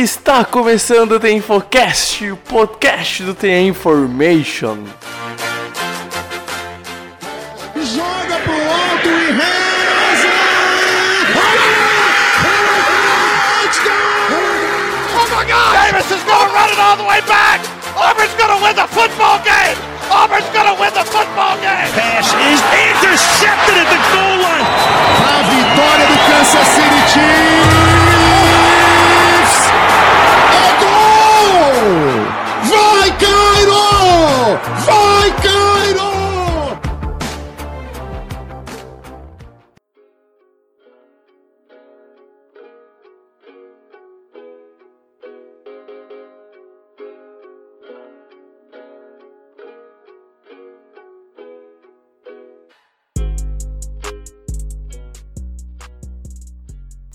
Está começando o The Infocast, o podcast do The Information. Joga pro alto e reza! Oh my God! Davis is going to run it all the way back! Auburn's going to win the football game! Auburn's going to win the football game! Pass is intercepted at the goal line. A vitória do Kansas City Chiefs! Yeah.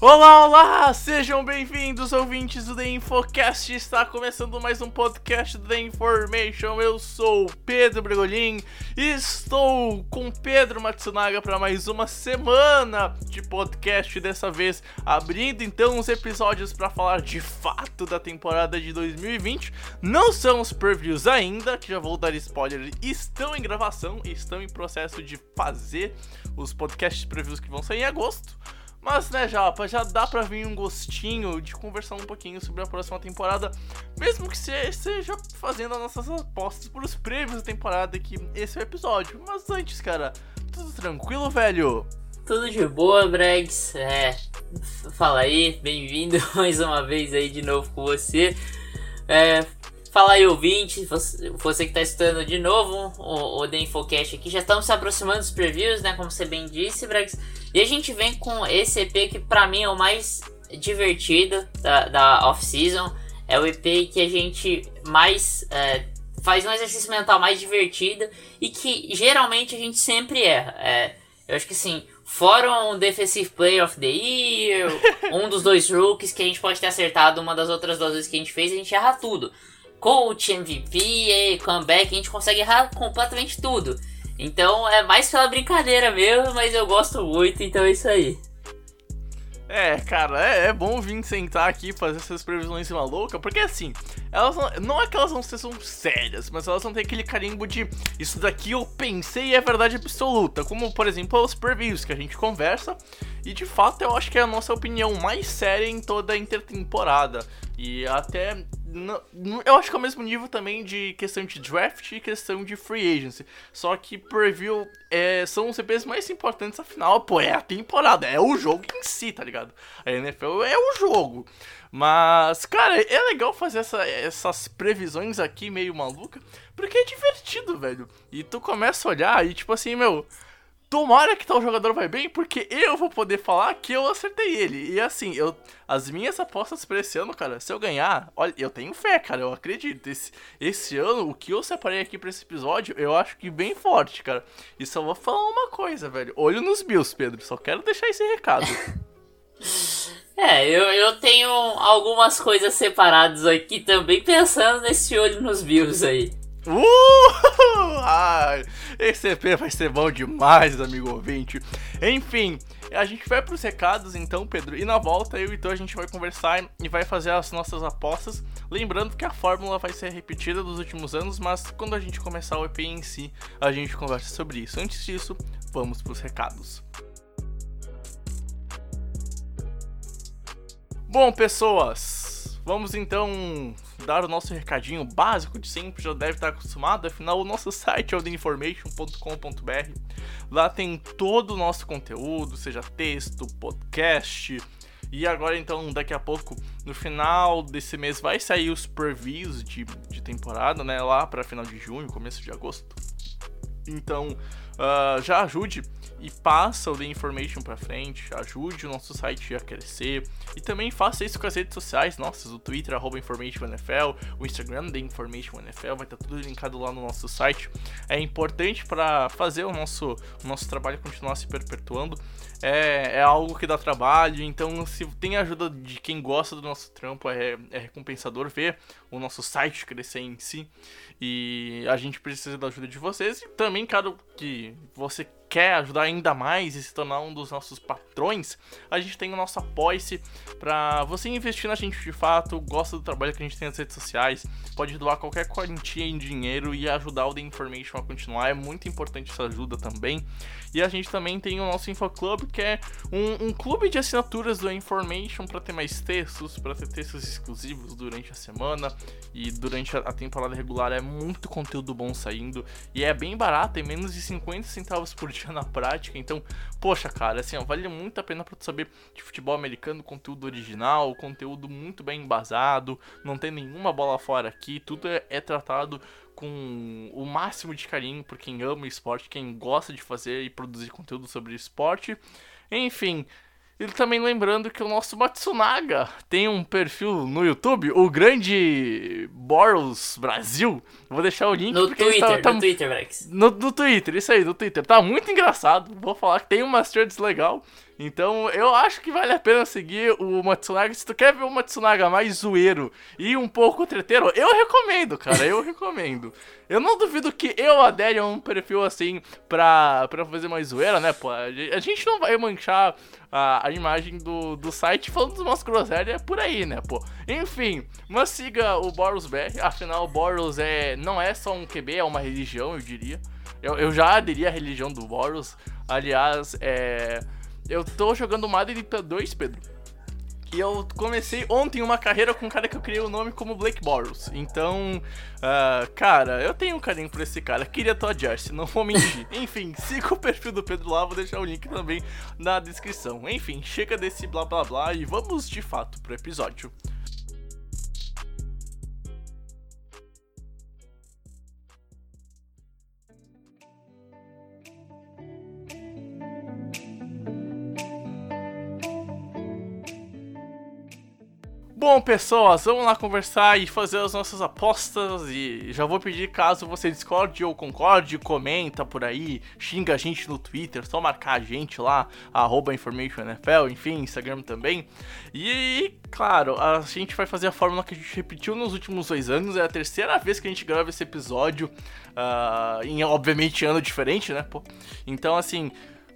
Olá, olá! Sejam bem-vindos, ouvintes do The Infocast. Está começando mais um podcast do The Information. Eu sou Pedro Bregolin e estou com Pedro Matsunaga para mais uma semana de podcast. Dessa vez, abrindo então os episódios para falar de fato da temporada de 2020. Não são os previews ainda, que já vou dar spoiler. Estão em gravação, estão em processo de fazer os podcasts previews que vão sair em agosto. Mas, né, Japa, já dá pra vir um gostinho de conversar um pouquinho sobre a próxima temporada, mesmo que seja fazendo as nossas apostas por os prêmios da temporada, que esse é o episódio. Mas antes, cara, tudo tranquilo, velho? Tudo de boa, Bregs. É, fala aí, bem-vindo mais uma vez aí de novo com você. É, fala aí, ouvinte, você, você que tá escutando de novo o, o The Infocast aqui. Já estamos se aproximando dos previews, né? Como você bem disse, Bregs. E a gente vem com esse EP que pra mim é o mais divertido da, da off-season. É o EP que a gente mais é, faz um exercício mental mais divertido e que geralmente a gente sempre erra. É, eu acho que assim, fora um Defensive Player of the Year, um dos dois rookies que a gente pode ter acertado uma das outras duas vezes que a gente fez, a gente erra tudo. Coach, MVP, comeback, a gente consegue errar completamente tudo. Então é mais pela brincadeira mesmo, mas eu gosto muito, então é isso aí. É, cara, é, é bom vir sentar aqui e fazer essas previsões malucas, porque assim, elas não, não é que elas não sejam sérias, mas elas não têm aquele carimbo de isso daqui eu pensei e é verdade absoluta, como por exemplo os previews que a gente conversa, e de fato eu acho que é a nossa opinião mais séria em toda a intertemporada, e até eu acho que é o mesmo nível também de questão de draft e questão de free agency. Só que preview é, são os CPs mais importantes, afinal, pô, é a temporada, é o jogo em si, tá ligado? A NFL é o jogo. Mas, cara, é legal fazer essa- essas previsões aqui meio maluca, porque é divertido, velho. E tu começa a olhar e, tipo assim, meu. Tomara que tal jogador vai bem, porque eu vou poder falar que eu acertei ele. E assim, eu as minhas apostas pra esse ano, cara, se eu ganhar, olha, eu tenho fé, cara, eu acredito. Esse, esse ano, o que eu separei aqui pra esse episódio, eu acho que bem forte, cara. E só vou falar uma coisa, velho. Olho nos Bills, Pedro. Só quero deixar esse recado. É, eu, eu tenho algumas coisas separadas aqui também, pensando nesse olho nos Bills aí. Uh! Ai, esse EP vai ser bom demais, amigo ouvinte. Enfim, a gente vai pros recados então, Pedro, e na volta eu e tu a gente vai conversar e vai fazer as nossas apostas. Lembrando que a fórmula vai ser repetida dos últimos anos, mas quando a gente começar o EP em si, a gente conversa sobre isso. Antes disso, vamos pros recados. Bom, pessoas, vamos então dar o nosso recadinho básico de sempre, já deve estar acostumado, afinal o nosso site é o theinformation.com.br. Lá tem todo o nosso conteúdo, seja texto, podcast. E agora então, daqui a pouco, no final desse mês, vai sair os previews de, de temporada, né? Lá para final de junho, começo de agosto. Então, ah, já ajude e passa o The Information pra frente, ajude o nosso site a crescer e também faça isso com as redes sociais nossas, o Twitter, arroba InformationNFL, o Instagram The Information NFL, vai estar tudo linkado lá no nosso site. É importante para fazer o nosso, o nosso trabalho continuar se perpetuando. É, é algo que dá trabalho, então se tem a ajuda de quem gosta do nosso trampo, é, é recompensador ver o nosso site crescer em si. E a gente precisa da ajuda de vocês. E também, caso que você quer ajudar ainda mais e se tornar um dos nossos patrões, a gente tem o nosso apoia-se para você investir na gente de fato, gosta do trabalho que a gente tem nas redes sociais, pode doar qualquer quantia em dinheiro e ajudar o The Information a continuar. É muito importante essa ajuda também. E a gente também tem o nosso InfoClub, que é um, um clube de assinaturas do Information para ter mais textos, para ter textos exclusivos durante a semana e durante a temporada regular é muito conteúdo bom saindo e é bem barato, tem menos de 50 centavos por dia na prática. Então, poxa, cara, assim, ó, vale muito a pena para tu saber de futebol americano, conteúdo original, conteúdo muito bem embasado, não tem nenhuma bola fora aqui, tudo é, é tratado com o máximo de carinho por quem ama esporte, quem gosta de fazer e produzir conteúdo sobre esporte. Enfim, e também lembrando que o nosso Matsunaga tem um perfil no YouTube, o grande Boros Brasil. Vou deixar o link no porque Twitter, tá, tá, no Twitter, Brex. No, no Twitter, isso aí, no Twitter. Tá muito engraçado. Vou falar que tem umas threads legal. Então eu acho que vale a pena seguir o Matsunaga. Se tu quer ver o Matsunaga mais zoeiro e um pouco treteiro, eu recomendo, cara. Eu recomendo. Eu não duvido que eu adere a um perfil assim pra, pra fazer mais zoeira, né, pô? A gente não vai manchar a, a imagem do, do site falando umas groselhas por aí, né, pô? Enfim, mas siga o Boros BR. Afinal, o Boros é, não é só um QB, é uma religião, eu diria. Eu, eu já aderi à religião do Boros. Aliás, é. Eu tô jogando Madden 2, Pedro. E eu comecei ontem uma carreira com um cara que eu criei o nome como Blake Boros. Então, uh, cara, eu tenho um carinho por esse cara. Queria tua jersey, não vou mentir. Enfim, siga o perfil do Pedro lá, vou deixar o link também na descrição. Enfim, chega desse blá blá blá e vamos de fato pro episódio. Bom, pessoas, vamos lá conversar e fazer as nossas apostas. E já vou pedir, caso você discorde ou concorde, comenta por aí, xinga a gente no Twitter, só marcar a gente lá, InformationNFL, enfim, Instagram também. E, claro, a gente vai fazer a fórmula que a gente repetiu nos últimos dois anos. É a terceira vez que a gente grava esse episódio, uh, em obviamente ano diferente, né? Pô. Então, assim.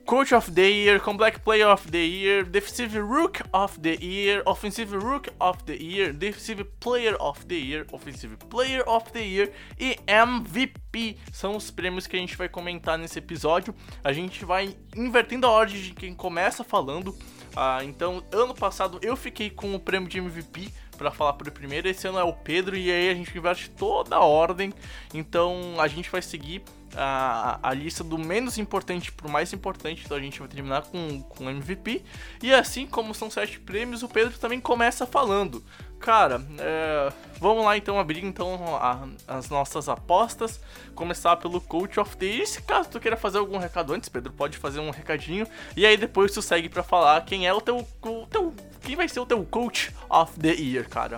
Coach of the Year, Comeback Player of the Year, Defensive Rook of the Year, Offensive Rook of the Year, Defensive Player of the Year, Offensive Player of the Year e MVP são os prêmios que a gente vai comentar nesse episódio. A gente vai invertendo a ordem de quem começa falando. Ah, então, ano passado eu fiquei com o prêmio de MVP para falar por primeiro. Esse ano é o Pedro e aí a gente inverte toda a ordem. Então a gente vai seguir a, a lista do menos importante pro mais importante, então a gente vai terminar com, com MVP. E assim como são sete prêmios, o Pedro também começa falando. Cara, é, vamos lá então abrir então a, as nossas apostas. Começar pelo Coach of the Year. Se caso tu queira fazer algum recado antes, Pedro, pode fazer um recadinho. E aí depois tu segue para falar quem é o teu, o teu. Quem vai ser o teu Coach of the Year, cara?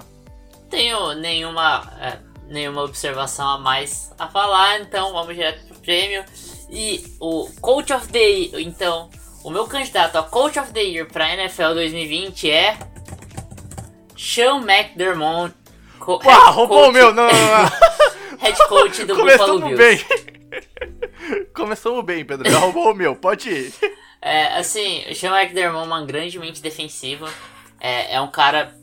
Tenho nenhuma. É nenhuma observação a mais a falar, então vamos direto pro prêmio. E o Coach of the Year, então, o meu candidato a Coach of the Year pra NFL 2020 é Sean McDermott. Co Uau, roubou o meu, não, não, não. head coach do Buffalo Bills. bem. Começamos bem, Pedro, já roubou o meu, pode ir. É, assim, o Sean McDermott é uma grande mente defensiva. É, é um cara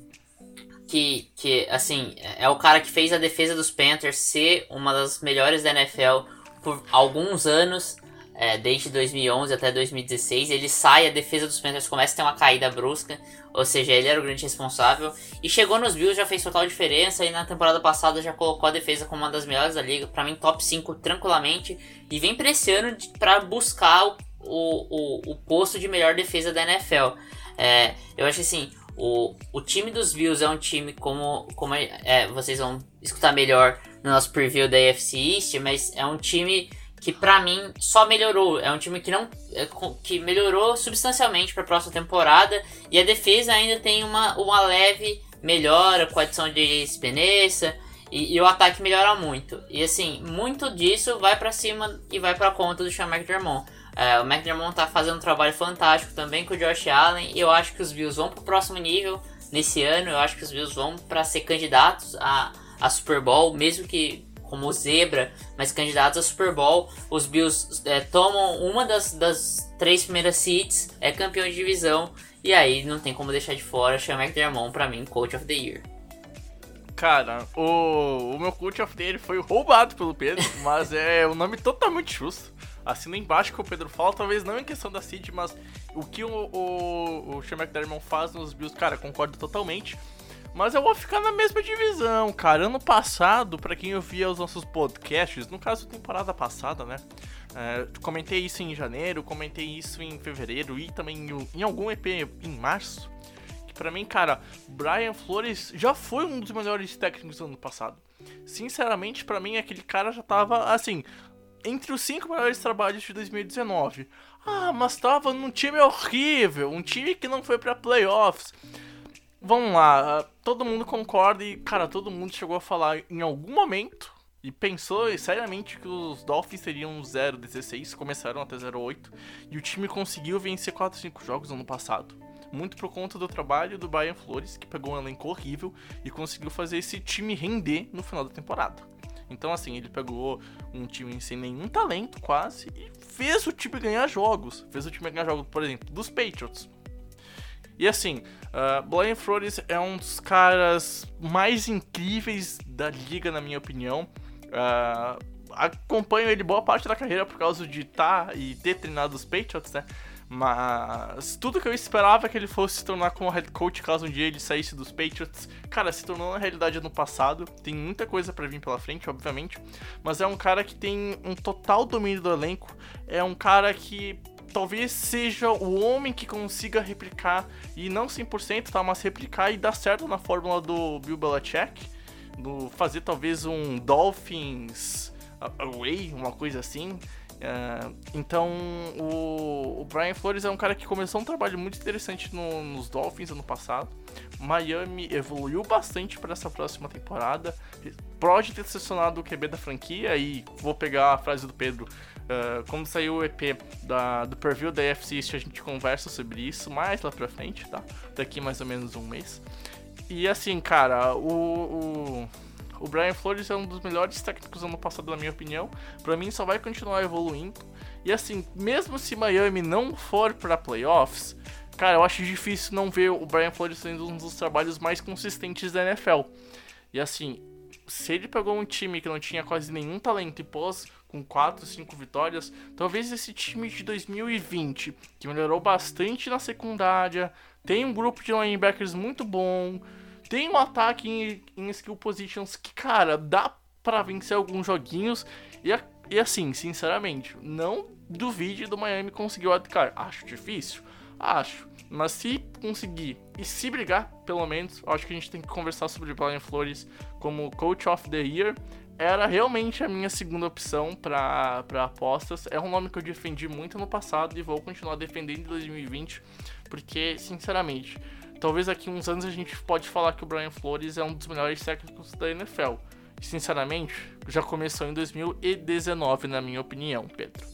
que, que, assim, é o cara que fez a defesa dos Panthers ser uma das melhores da NFL por alguns anos, é, desde 2011 até 2016. Ele sai, a defesa dos Panthers começa a ter uma caída brusca, ou seja, ele era o grande responsável. E chegou nos Bills, já fez total diferença, e na temporada passada já colocou a defesa como uma das melhores da liga, para mim top 5 tranquilamente, e vem pra esse ano para buscar o, o, o, posto de melhor defesa da NFL. É, eu acho assim, o, o time dos Bills é um time como, como é, é, vocês vão escutar melhor no nosso preview da AFC East, mas é um time que para mim só melhorou. É um time que não é, que melhorou substancialmente para a próxima temporada e a defesa ainda tem uma, uma leve melhora com a adição de Speneça e, e, o ataque melhora muito. E assim, muito disso vai para cima e vai para conta do Sean McDermott. É, o McDermott tá fazendo um trabalho fantástico também com o Josh Allen. Eu acho que os Bills vão pro próximo nível nesse ano. Eu acho que os Bills vão para ser candidatos a, a Super Bowl, mesmo que como zebra, mas candidatos a Super Bowl. Os Bills é, tomam uma das, das três primeiras seeds, é campeão de divisão, e aí não tem como deixar de fora Sean McDermott pra mim, Coach of the Year. Cara, o, o meu Coach of the Year foi roubado pelo Pedro, mas é um nome totalmente justo. Assina embaixo que o Pedro fala, talvez não em questão da seed, mas o que o, o, o Sean McDermott faz nos Bills, cara, concordo totalmente. Mas eu vou ficar na mesma divisão, cara. Ano passado, para quem ouvia os nossos podcasts, no caso, temporada passada, né? É, comentei isso em janeiro, comentei isso em fevereiro e também em, em algum EP em março. Que pra mim, cara, Brian Flores já foi um dos melhores técnicos do ano passado. Sinceramente, para mim, aquele cara já tava, assim, entre os cinco melhores trabalhos de 2019. Ah, mas tava num time horrível, um time que não foi para playoffs. Vamos lá, todo mundo concorda e, cara, todo mundo chegou a falar em algum momento e pensou seriamente que os Dolphins seriam 0-16, começaram até 0-8 e o time conseguiu vencer 4 5 jogos no ano passado. Muito por conta do trabalho do Brian Flores, que pegou um elenco horrível e conseguiu fazer esse time render no final da temporada. Então, assim, ele pegou um time sem nenhum talento, quase, e fez o time ganhar jogos. Fez o time ganhar jogos, por exemplo, dos Patriots. E assim, uh, Brian Flores é um dos caras mais incríveis da liga, na minha opinião. Uh, acompanho ele boa parte da carreira por causa de estar tá e ter treinado os Patriots, né? Mas tudo que eu esperava que ele fosse se tornar como head coach caso um dia ele saísse dos Patriots, cara, se tornou na realidade no passado. Tem muita coisa para vir pela frente, obviamente, mas é um cara que tem um total domínio do elenco. É um cara que talvez seja o homem que consiga replicar, e não 100%, tá? Mas replicar e dar certo na fórmula do Bill Belichick, do fazer talvez um Dolphins away, uma coisa assim. Uh, então, o, o, Brian Flores é um cara que começou um trabalho muito interessante no, nos Dolphins ano passado. Miami evoluiu bastante para essa próxima temporada. Pode ter selecionado o QB da franquia, e vou pegar a frase do Pedro Uh, quando saiu o EP da, do preview da AFC East, a gente conversa sobre isso mais lá pra frente, tá? Daqui mais ou menos um mês. E assim, cara, o, o, o Brian Flores é um dos melhores técnicos do ano passado, na minha opinião. Pra mim, só vai continuar evoluindo. E assim, mesmo se Miami não for pra playoffs, cara, eu acho difícil não ver o Brian Flores sendo um dos trabalhos mais consistentes da NFL. E assim, se ele pegou um time que não tinha quase nenhum talento e pôs com 4, 5 vitórias, talvez esse time de 2020, que melhorou bastante na secundária, tem um grupo de linebackers muito bom, tem um ataque em, em skill positions que, cara, dá para vencer alguns joguinhos. E, e assim, sinceramente, não duvide do Miami conseguir o wildcard. Acho difícil? Acho. Mas se conseguir e se brigar, pelo menos, acho que a gente tem que conversar sobre Brian Flores como Coach of the Year era realmente a minha segunda opção para apostas. É um nome que eu defendi muito no passado e vou continuar defendendo em 2020, porque, sinceramente, talvez daqui uns anos a gente pode falar que o Brian Flores é um dos melhores técnicos da NFL. E, sinceramente, já começou em 2019, na minha opinião, Pedro.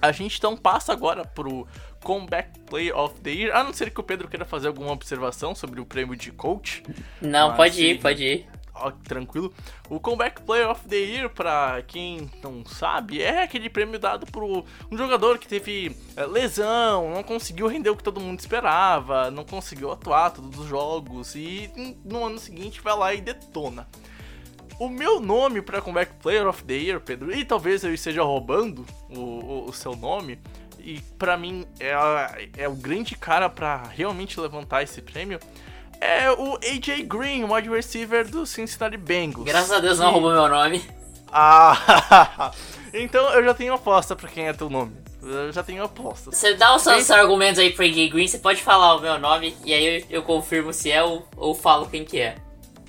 A gente então passa agora pro Comeback Player of the Year, a não ser que o Pedro queira fazer alguma observação sobre o prêmio de coach. Não, pode ir, pode ir tranquilo. O Comeback Player of the Year, pra quem não sabe, é aquele prêmio dado por um jogador que teve é, lesão, não conseguiu render o que todo mundo esperava, não conseguiu atuar todos os jogos e no ano seguinte vai lá e detona. O meu nome para Comeback Player of the Year, Pedro, e talvez eu esteja roubando o, o, o seu nome, e para mim é, é o grande cara para realmente levantar esse prêmio, é o AJ Green, o wide receiver do Cincinnati Bengals. Graças a Deus não roubou meu nome. Ah, então eu já tenho aposta pra quem é teu nome. Eu já tenho aposta. Você dá os seus argumentos aí pro AJ Green, você pode falar o meu nome e aí eu, eu confirmo se é ou, ou falo quem que é.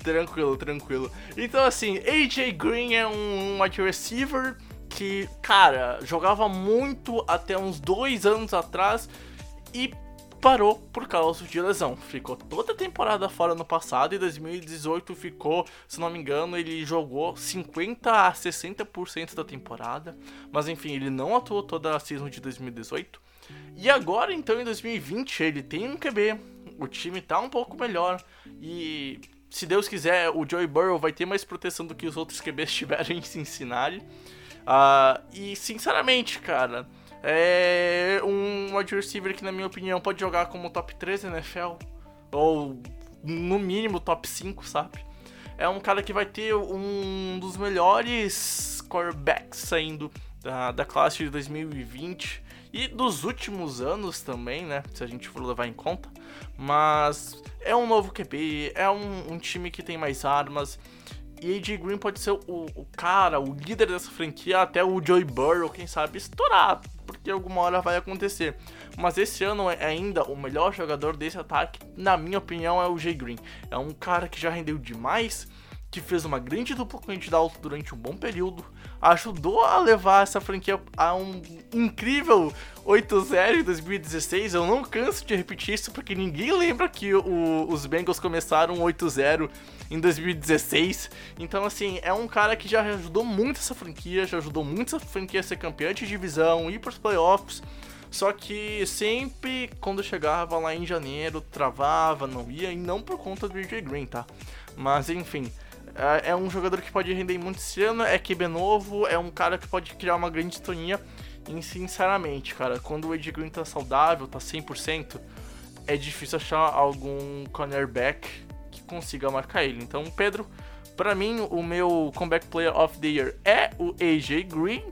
Tranquilo, tranquilo. Então assim, AJ Green é um wide receiver que, cara, jogava muito até uns dois anos atrás e parou por causa de lesão. Ficou toda a temporada fora no passado e 2018 ficou, se não me engano, ele jogou 50 a 60% da temporada, mas enfim, ele não atuou toda a season de 2018. E agora, então, em 2020, ele tem um QB, o time tá um pouco melhor e se Deus quiser, o Joey Burrow vai ter mais proteção do que os outros QBs tiveram em Cincinnati. Uh, e sinceramente, cara, é um wide receiver que, na minha opinião, pode jogar como top 3 NFL. Ou no mínimo top 5, sabe? É um cara que vai ter um dos melhores quarterbacks saindo da, da classe de 2020 e dos últimos anos também, né? Se a gente for levar em conta. Mas é um novo QB, é um, um time que tem mais armas. E AJ Green pode ser o, o, cara, o líder dessa franquia, até o Joey Burrow, quem sabe, estourar, porque alguma hora vai acontecer. Mas esse ano é ainda o melhor jogador desse ataque, na minha opinião, é o Jay Green. É um cara que já rendeu demais, que fez uma grande dupla com o Dalton durante um bom período, ajudou a levar essa franquia a um incrível 8-0 em 2016. Eu não canso de repetir isso porque ninguém lembra que o, os Bengals começaram 8-0 em 2016. Então, assim, é um cara que já ajudou muito essa franquia, já ajudou muito essa franquia a ser campeã de divisão, ir para os playoffs. Só que sempre quando chegava lá em janeiro, travava, não ia, e não por conta do AJ Green, tá? Mas enfim, é, é um jogador que pode render muito esse ano, é QB novo, é um cara que pode criar uma grande historinha. E sinceramente, cara, quando o Ed Green tá saudável, tá 100%, é difícil achar algum cornerback que consiga marcar ele. Então, Pedro, para mim, o meu comeback player of the year é o AJ Green.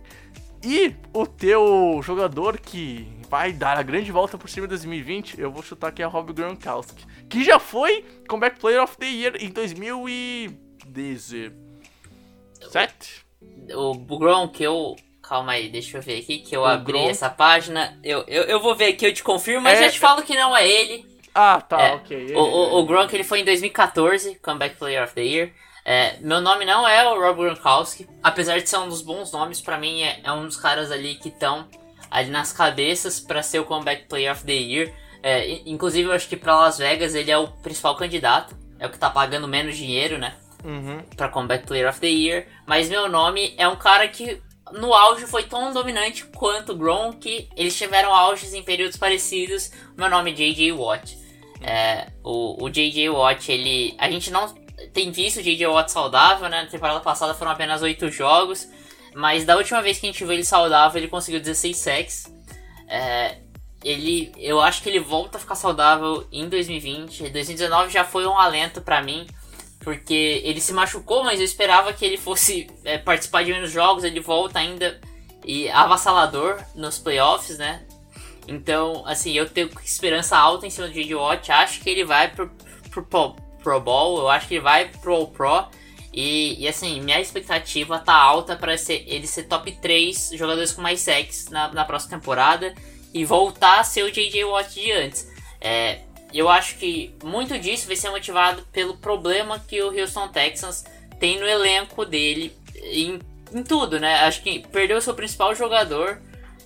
E o teu jogador que vai dar a grande volta por cima em 2020, eu vou chutar que é Rob Gronkowski, que já foi comeback player of the year em 2000 e 17? O, o Gronk, eu. Calma aí, deixa eu ver aqui que eu o abri essa página. Eu, eu, eu vou ver aqui, eu te confirmo, mas é... já te falo que não é ele. Ah, tá, é, ok. O, o, o, Gronk ele foi em 2014, Comeback Player of the Year. É, meu nome não é o Rob Gronkowski, apesar de ser um dos bons nomes, para mim é, é, um dos caras ali que estão ali nas cabeças para ser o Comeback Player of the Year. É, inclusive, eu acho que para Las Vegas ele é o principal candidato, é o que tá pagando menos dinheiro, né? uhum. para Comeback Player of the Year, mas meu nome é um cara que no auge foi tão dominante quanto o Gronk, eles tiveram auges em períodos parecidos. Meu nome é J.J. Watt. É, o, o J.J. Watt, ele. A gente não tem visto o J.J. Watt saudável, né? Na temporada passada foram apenas 8 jogos. Mas da última vez que a gente viu ele saudável, ele conseguiu 16 sacks. É, ele, eu acho que ele volta a ficar saudável em 2020. 2019 já foi um alento para mim porque ele se machucou, mas eu esperava que ele fosse é, participar de menos jogos. Ele volta ainda e avassalador nos playoffs, né? Então, assim, eu tenho esperança alta em cima do J.J. Watt. Acho que ele vai pro, pro, pro, pro Bowl, eu acho que ele vai pro All Pro. E, e, assim, minha expectativa tá alta para ele ser top 3 jogadores com mais sacks na, na próxima temporada e voltar a ser o J.J. Watt de antes. É, eu acho que muito disso vai ser motivado pelo problema que o Houston Texans tem no elenco dele em, em tudo, né? Acho que perdeu seu principal jogador,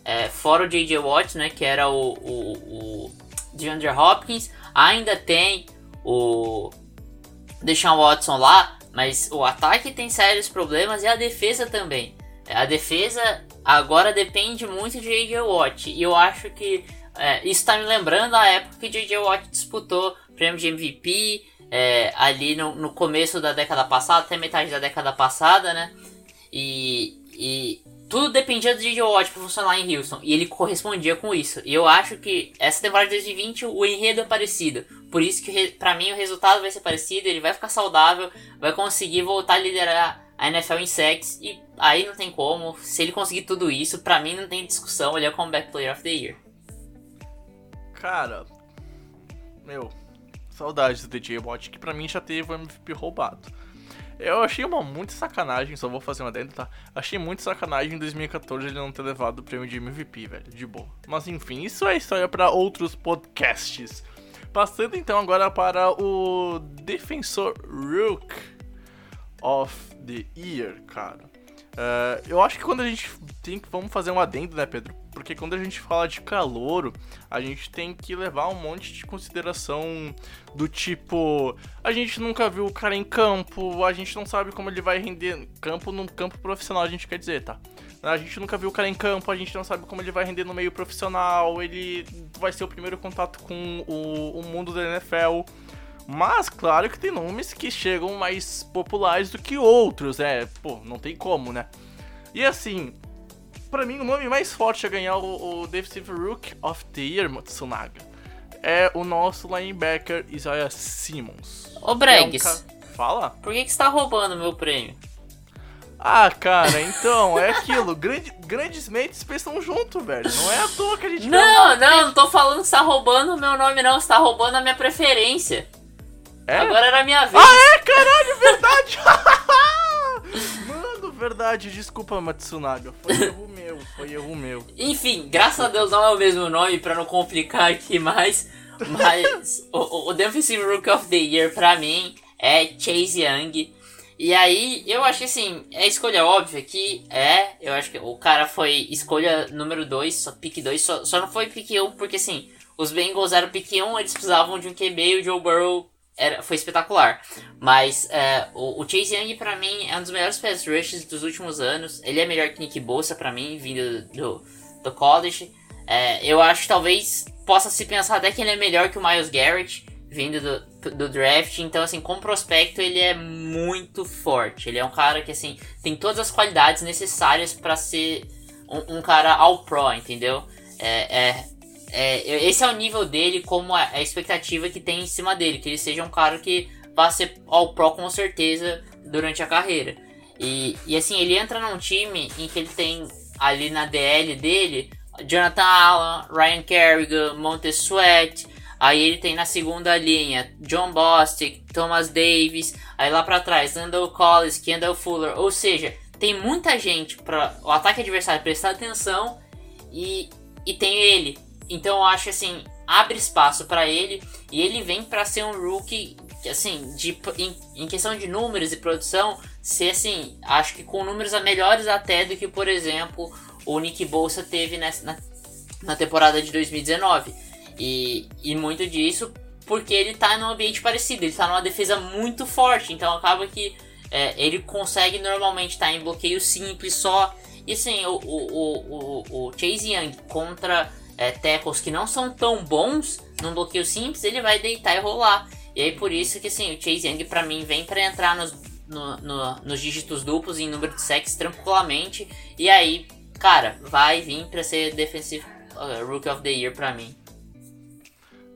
é, fora o J.J. Watt, né? Que era o, o, o DeAndre Hopkins. Ainda tem o Deshaun Watson lá, mas o ataque tem sérios problemas e a defesa também. A defesa agora depende muito de J.J. Watt. E eu acho que é, isso tá me lembrando a época que J.J. Watt disputou prêmio de MVP é, ali no, no, começo da década passada, até metade da década passada, né? E, e tudo dependia do J.J. Watt para funcionar em Houston. E ele correspondia com isso. E eu acho que essa temporada de 2020 o enredo é parecido. Por isso que para mim o resultado vai ser parecido. Ele vai ficar saudável, vai conseguir voltar a liderar a NFL em sacks. E aí não tem como. Se ele conseguir tudo isso, para mim não tem discussão. Ele é o Comeback Player of the Year. Cara, meu, saudades do DJ Watt, que pra mim já teve o MVP roubado. Eu achei uma muita sacanagem, só vou fazer uma dentro, tá? Achei muito sacanagem em 2014 ele não ter levado o prêmio de MVP, velho, de boa. Mas enfim, isso é história para outros podcasts. Passando então agora para o Defensor Rook of the Year, cara. Uh, eu acho que quando a gente tem que. Vamos fazer um adendo, né, Pedro? Porque quando a gente fala de calouro, a gente tem que levar um monte de consideração do tipo. A gente nunca viu o cara em campo, a gente não sabe como ele vai render. Campo no campo profissional, a gente quer dizer, tá? A gente nunca viu o cara em campo, a gente não sabe como ele vai render no meio profissional, ele vai ser o primeiro contato com o, o mundo da NFL. Mas, claro que tem nomes que chegam mais populares do que outros, né? Pô, não tem como, né? E assim, pra mim, o nome mais forte a ganhar o, o Defensive Rook of the Year, Matsunaga, é o nosso linebacker Isaiah Simmons. Ô, É Bregs, um ca- Fala? por que, que você tá roubando meu prêmio? Ah, cara, então, é aquilo. Grande, grandes mentes pensam junto, velho. Não é à toa que a gente. Não, não, não tô falando que você tá roubando o meu nome, não. Você tá roubando a minha preferência. É? Agora era a minha vez. Ah, é? Caralho, verdade! Mano, verdade. Desculpa, Matsunaga. Foi erro meu, foi erro meu. Enfim, graças a Deus não é o mesmo nome pra não complicar aqui mais. Mas o, o- Defensive Rook of the Year pra mim é Chase Young. E aí, eu acho que assim, é escolha óbvia que é. Eu acho que o cara foi escolha número 2, só pick 2, só, só não foi pick 1, porque assim, os Bengals eram pick 1, eles precisavam de um QB e o Joe Burrow era, foi espetacular. Mas é, o, o Chase Young, pra mim, é um dos melhores pass rushes dos últimos anos. Ele é melhor que Nick Bosa, pra mim, vindo do, do college. É, eu acho que talvez possa se pensar até que ele é melhor que o Miles Garrett, vindo do, do draft. Então, assim, como prospecto, ele é muito forte. Ele é um cara que, assim, tem todas as qualidades necessárias pra ser um, um cara all pro, entendeu? É, é, é, esse é o nível dele, como a, expectativa que tem em cima dele, que ele seja um cara que vai ser all pro com certeza durante a carreira. E, e assim, ele entra num time em que ele tem ali na DL dele Jonathan Allen, Ryan Kerrigan, Montez Sweat. Aí ele tem na segunda linha John Bostic, Thomas Davis. Aí lá pra trás, Randall Collins, Kendall Fuller. Ou seja, tem muita gente para o ataque adversário prestar atenção e, e tem ele. Então eu acho assim, abre espaço para ele e ele vem para ser um rookie assim, de, em, em questão de números e produção, ser assim, acho que com números melhores até do que, por exemplo, o Nick Bolsa teve nessa, na, na temporada de 2019. E, e muito disso porque ele tá num ambiente parecido, ele tá numa defesa muito forte, então acaba que é, ele consegue normalmente estar tá em bloqueio simples só. E assim, o, o, o, o Chase Young contra é, tackles que não são tão bons num bloqueio simples, ele vai deitar e rolar. E aí por isso que assim, o Chase Young pra mim vem para entrar nos, no, no, nos dígitos duplos em número de sacks tranquilamente. E aí, cara, vai vir para ser Defensive uh, Rookie of the Year pra mim.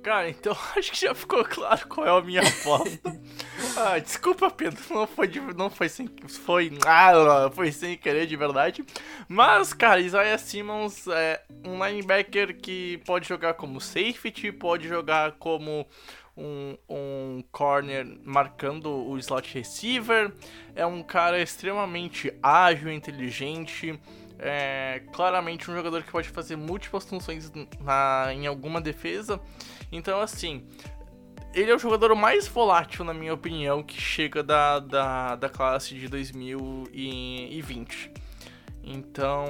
Cara, então acho que já ficou claro qual é a minha aposta. ah, desculpa, Pedro, não foi, de, não foi sem, foi, ah, foi sem querer de verdade. Mas, cara, Isaiah Simmons é um linebacker que pode jogar como safety, pode jogar como um, um corner marcando o slot receiver. É um cara extremamente ágil, inteligente. É claramente um jogador que pode fazer múltiplas funções na, em alguma defesa. Então, assim, ele é o jogador mais volátil, na minha opinião, que chega da, da, da classe de 2020. Então,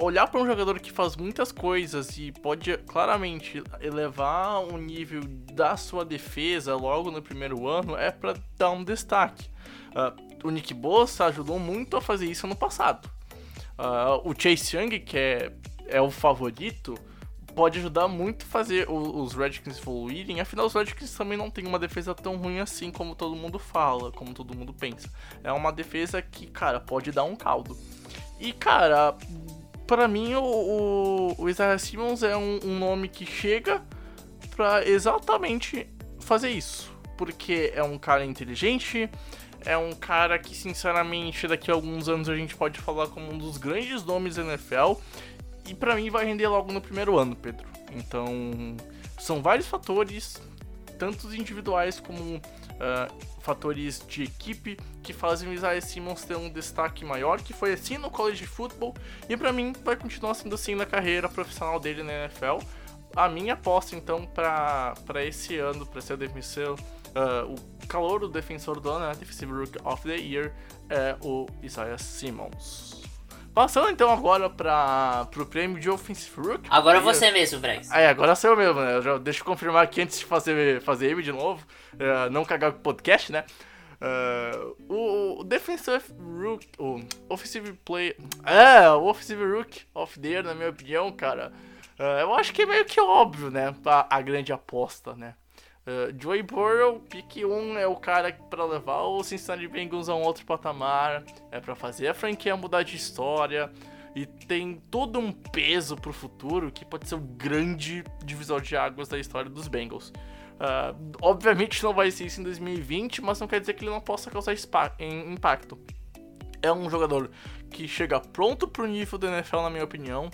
olhar para um jogador que faz muitas coisas e pode claramente elevar o nível da sua defesa logo no primeiro ano é para dar um destaque. Uh, o Nick Bossa ajudou muito a fazer isso no passado. Uh, o Chase Young, que é, é o favorito, pode ajudar muito fazer os Redskins evoluírem. Afinal, os Redskins também não tem uma defesa tão ruim assim como todo mundo fala, como todo mundo pensa. É uma defesa que, cara, pode dar um caldo. E, cara, para mim, o, o, o Isaiah Simmons é um, um nome que chega pra exatamente fazer isso. Porque é um cara inteligente, é um cara que, sinceramente, daqui a alguns anos a gente pode falar como um dos grandes nomes da NFL. E pra mim vai render logo no primeiro ano, Pedro. Então, são vários fatores, tanto individuais como uh, fatores de equipe, que fazem o Isaiah Simmons ter um destaque maior, que foi assim no college football, e pra mim vai continuar sendo assim na carreira profissional dele na NFL. A minha aposta, então, pra esse ano, pra ser defensor, uh, o calor do defensor do ano, né, Defensive of the Year, é o Isaiah Simmons. Passando então agora para o prêmio de Offensive Rook. Agora você mesmo, Brex. Ah, é, agora sou eu mesmo, né? Eu já, deixa eu confirmar aqui antes de fazer, fazer ele de novo. Uh, não cagar com o podcast, né? Uh, o, o Defensive Rook. O Offensive Play. É, o Offensive Rook of the Year, na minha opinião, cara. Uh, eu acho que é meio que óbvio, né? A, a grande aposta, né? Uh, Joey Burrow, pick 1 é o cara para levar o Cincinnati Bengals a um outro patamar, é para fazer a franquia mudar de história e tem todo um peso pro futuro que pode ser o grande divisor de águas da história dos Bengals. Uh, obviamente não vai ser isso em 2020, mas não quer dizer que ele não possa causar impacto. É um jogador que chega pronto pro nível do NFL, na minha opinião.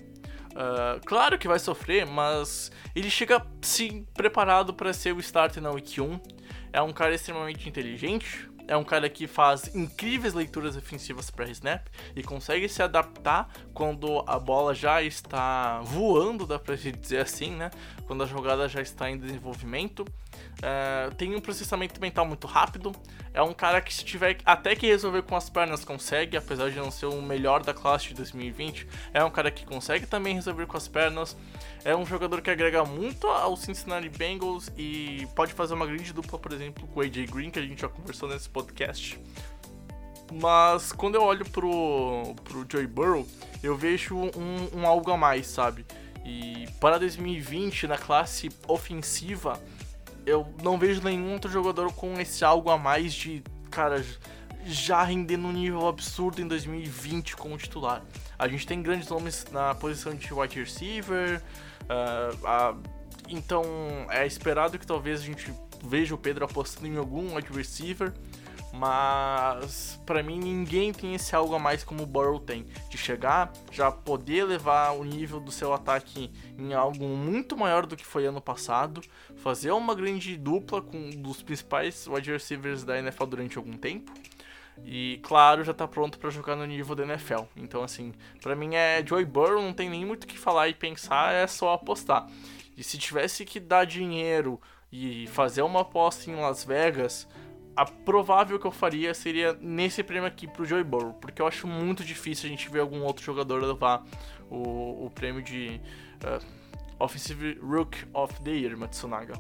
Uh, claro que vai sofrer, mas ele chega sim preparado para ser o starter na Week 1. É um cara extremamente inteligente, é um cara que faz incríveis leituras defensivas para snap e consegue se adaptar quando a bola já está voando, dá pra dizer assim, né? Quando a jogada já está em desenvolvimento. É, tem um processamento mental muito rápido. É um cara que, se tiver até que resolver com as pernas, consegue, apesar de não ser o melhor da classe de 2020. É um cara que consegue também resolver com as pernas. É um jogador que agrega muito ao Cincinnati Bengals e pode fazer uma grande dupla, por exemplo, com o AJ Green, que a gente já conversou nesse podcast. Mas quando eu olho pro, pro Joey Burrow, eu vejo um, um algo a mais, sabe? E para 2020, na classe ofensiva, eu não vejo nenhum outro jogador com esse algo a mais de, cara, já rendendo um nível absurdo em 2020 como titular. A gente tem grandes nomes na posição de wide receiver, uh, então é esperado que talvez a gente veja o Pedro apostando em algum wide receiver. Mas para mim ninguém tem esse algo a mais como o Burrow tem, de chegar, já poder levar o nível do seu ataque em algo muito maior do que foi ano passado, fazer uma grande dupla com um dos principais wide receivers da NFL durante algum tempo. E claro, já tá pronto para jogar no nível da NFL. Então assim, para mim é Joey Burrow, não tem nem muito o que falar e pensar, é só apostar. E se tivesse que dar dinheiro e fazer uma aposta em Las Vegas, a provável que eu faria seria nesse prêmio aqui pro Joey Burrow, porque eu acho muito difícil a gente ver algum outro jogador levar o, o prêmio de uh, Offensive Rook of the Year, Matsunaga.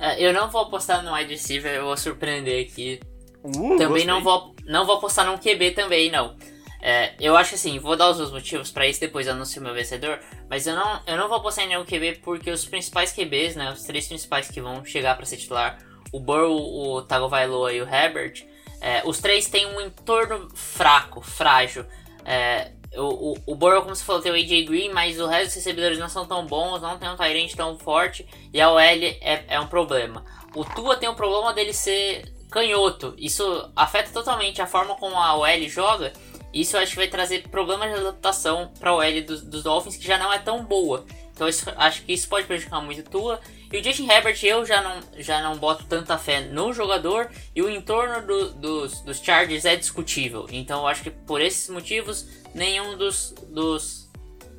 É, eu não vou apostar no wide receiver, eu vou surpreender aqui. Uh, também não vou, não vou apostar no QB também, não. É, eu acho assim, vou dar os meus motivos para isso, depois eu anuncio meu vencedor. Mas eu não, eu não vou apostar em nenhum QB porque os principais QBs, né, os três principais que vão chegar para ser titular, o Burrow, o Tagovailoa e o Herbert, é, os três têm um entorno fraco, frágil. É, o, o, o Burrow, como você falou, tem o AJ Green, mas o resto dos recebedores não são tão bons, não tem um Tyrant tão forte, e a OL é, é um problema. O Tua tem o problema dele ser canhoto, isso afeta totalmente a forma como a OL joga, isso eu acho que vai trazer problemas de adaptação para a OL dos, dos Dolphins, que já não é tão boa. Então isso, acho que isso pode prejudicar muito o Tua. E o Justin Herbert eu já não, já não boto tanta fé no jogador e o entorno do, dos, dos Chargers é discutível. Então eu acho que por esses motivos nenhum dos, dos,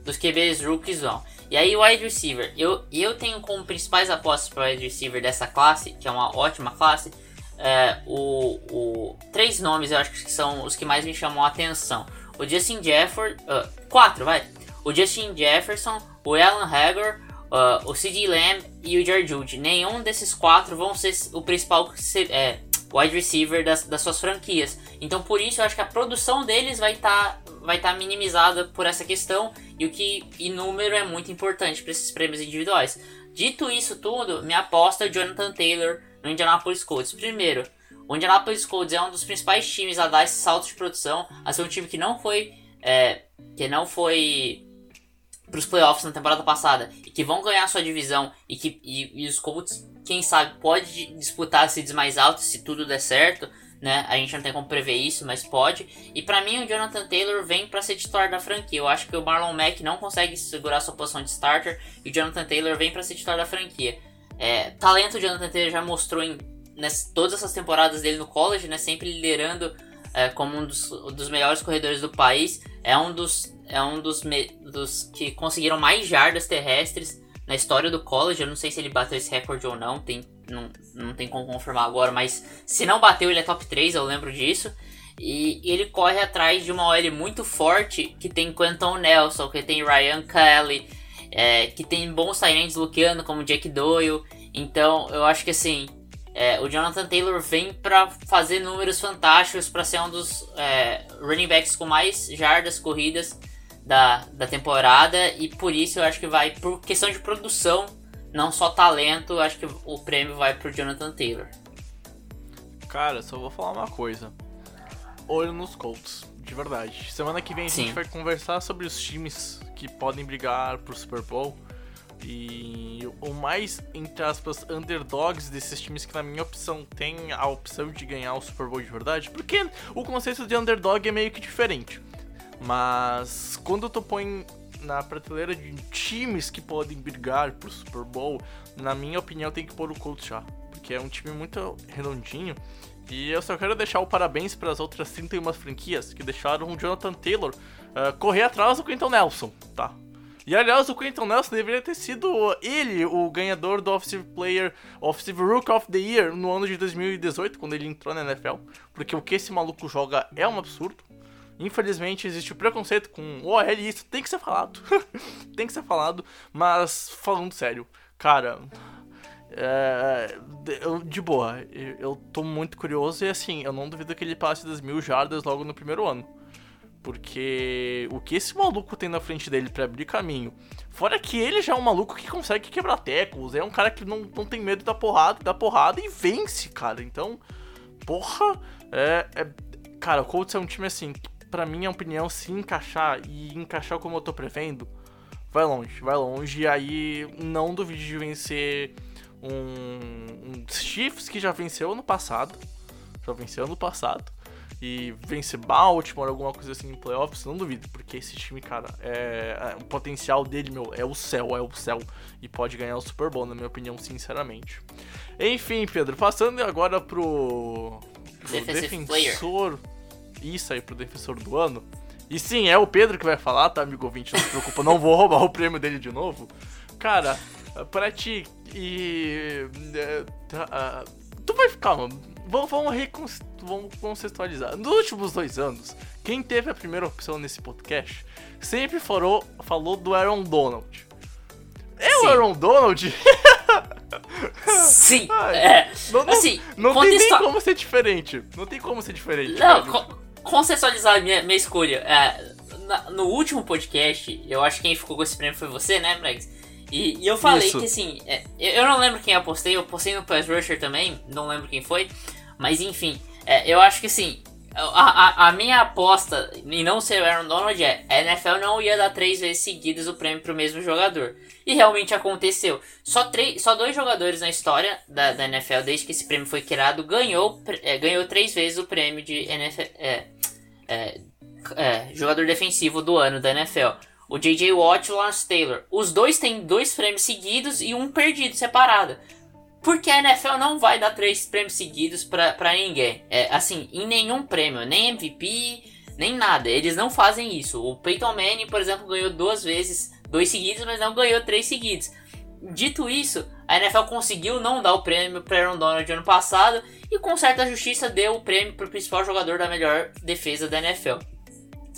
dos QBs rookies vão. E aí o wide receiver, eu, eu tenho como principais apostas para o wide receiver dessa classe, que é uma ótima classe, é, o, o, três nomes eu acho que são os que mais me chamam a atenção. O Justin Jefferson, uh, quatro vai. O Justin Jefferson, o Alan Hager, uh, o CD Lamb e o George Jude. Nenhum desses quatro vão ser o principal é, wide receiver das, das suas franquias. Então por isso eu acho que a produção deles vai estar tá, vai tá minimizada por essa questão e o que em número é muito importante para esses prêmios individuais. Dito isso tudo, minha aposta é Jonathan Taylor no Indianapolis Colts. Primeiro, o Indianapolis Colts é um dos principais times a dar esse salto de produção, a ser um time que não foi é, que não foi para os playoffs na temporada passada e que vão ganhar sua divisão e que e, e os Colts, quem sabe, pode disputar seeds mais altos se tudo der certo, né? A gente não tem como prever isso, mas pode. E para mim o Jonathan Taylor vem para ser titular da franquia. Eu acho que o Marlon Mack não consegue segurar sua posição de starter e o Jonathan Taylor vem para ser titular da franquia. É, talento o Jonathan Taylor já mostrou em nessa, todas essas temporadas dele no college, né? Sempre liderando é, como um dos, dos melhores corredores do país. É um dos é um dos, dos que conseguiram mais jardas terrestres na história do college. Eu não sei se ele bateu esse recorde ou não, tem, não, não tem como confirmar agora, mas se não bateu, ele é top 3, eu lembro disso. E ele corre atrás de uma OL muito forte que tem Quentin Nelson, que tem Ryan Kelly, é, que tem bons talentos bloqueando como Jack Doyle. Então eu acho que assim, é, o Jonathan Taylor vem para fazer números fantásticos, para ser um dos é, running backs com mais jardas corridas da, da temporada e por isso eu acho que vai, por questão de produção, não só talento, acho que o prêmio vai pro Jonathan Taylor. Cara, só vou falar uma coisa. Olho nos Colts, de verdade. Semana que vem a Sim. gente vai conversar sobre os times que podem brigar pro Super Bowl. E o mais, entre aspas, underdogs desses times que, na minha opção, tem a opção de ganhar o Super Bowl de verdade. Porque o conceito de underdog é meio que diferente. Mas quando tu põe na prateleira de times que podem brigar pro Super Bowl, na minha opinião, tem que pôr o Colts já. Porque é um time muito redondinho. E eu só quero deixar o parabéns para as outras 31 franquias que deixaram o Jonathan Taylor ah, correr atrás do Quentin Nelson, tá? E aliás, o Quentin Nelson deveria ter sido ele o ganhador do Offensive Player, Offensive Rook of the Year no ano de 2018, quando ele entrou na NFL. Porque o que esse maluco joga é um absurdo. Infelizmente existe o preconceito com o OL e isso tem que ser falado. tem que ser falado. Mas falando sério, cara. É, de- eu- de boa, eu, eu tô muito curioso e assim, eu não duvido que ele passe das mil jardas logo no primeiro ano. Porque o que esse maluco tem na frente dele pra abrir caminho. Fora que ele já é um maluco que consegue quebrar tecos, é um cara que não, não tem medo da porrada, da porrada e vence, cara. Então, porra, é, é- Cara, o Colts é um time assim, que pra minha opinião, se encaixar e encaixar como eu tô prevendo, vai longe, vai longe. E aí não duvide de vencer um, um Chiefs que já venceu ano passado. Já venceu ano passado. E vencer Baltimore, alguma coisa assim em playoffs, não duvido, porque esse time, cara, é, é- o potencial dele, meu, é o céu, é o céu. E pode ganhar o Super Bowl, na minha opinião, sinceramente. Enfim, Pedro, passando agora pro, pro Defensive player. Isso aí, pro defensor do ano. E sim, é o Pedro que vai falar, tá, amigo ouvinte? Não se preocupa, não vou roubar o prêmio dele de novo. Cara, pra ti e. ah, tu vai ficar, mano. Vamos, vamos, recon- vamos contextualizar. Nos últimos dois anos, quem teve a primeira opção nesse podcast sempre falou, falou do Aaron Donald. É o Sim. Aaron Donald? Sim, Ai, é, Não, não, assim, não tem nem como ser diferente. Não tem como ser diferente. Não, co- contextualizar a minha, minha escolha. É, na- no último podcast, eu acho que quem ficou com esse prêmio foi você, né, Bregs? E, e eu falei Isso. que assim, é, eu não lembro quem eu postei, eu postei no Pass Rusher também, não lembro quem foi, mas enfim, é, eu acho que assim, a, a, a minha aposta em não ser o Aaron Donald é a NFL não ia dar três vezes seguidas o prêmio pro mesmo jogador. E realmente aconteceu. Só, três, só dois jogadores na história da, da NFL, desde que esse prêmio foi criado, ganhou, é, ganhou três vezes o prêmio de NFL, é, é, é, jogador defensivo do ano da NFL. O J.J. Watt e o Lawrence Taylor. Os dois têm dois prêmios seguidos e um perdido, separado. Porque a NFL não vai dar três prêmios seguidos pra ninguém. É, assim, em nenhum prêmio, nem MVP, nem nada. Eles não fazem isso. O Peyton Manning, por exemplo, ganhou duas vezes, dois seguidos, mas não ganhou três seguidos. Dito isso, a NFL conseguiu não dar o prêmio para Aaron Donald ano passado e com certa justiça deu o prêmio para o principal jogador da melhor defesa da NFL.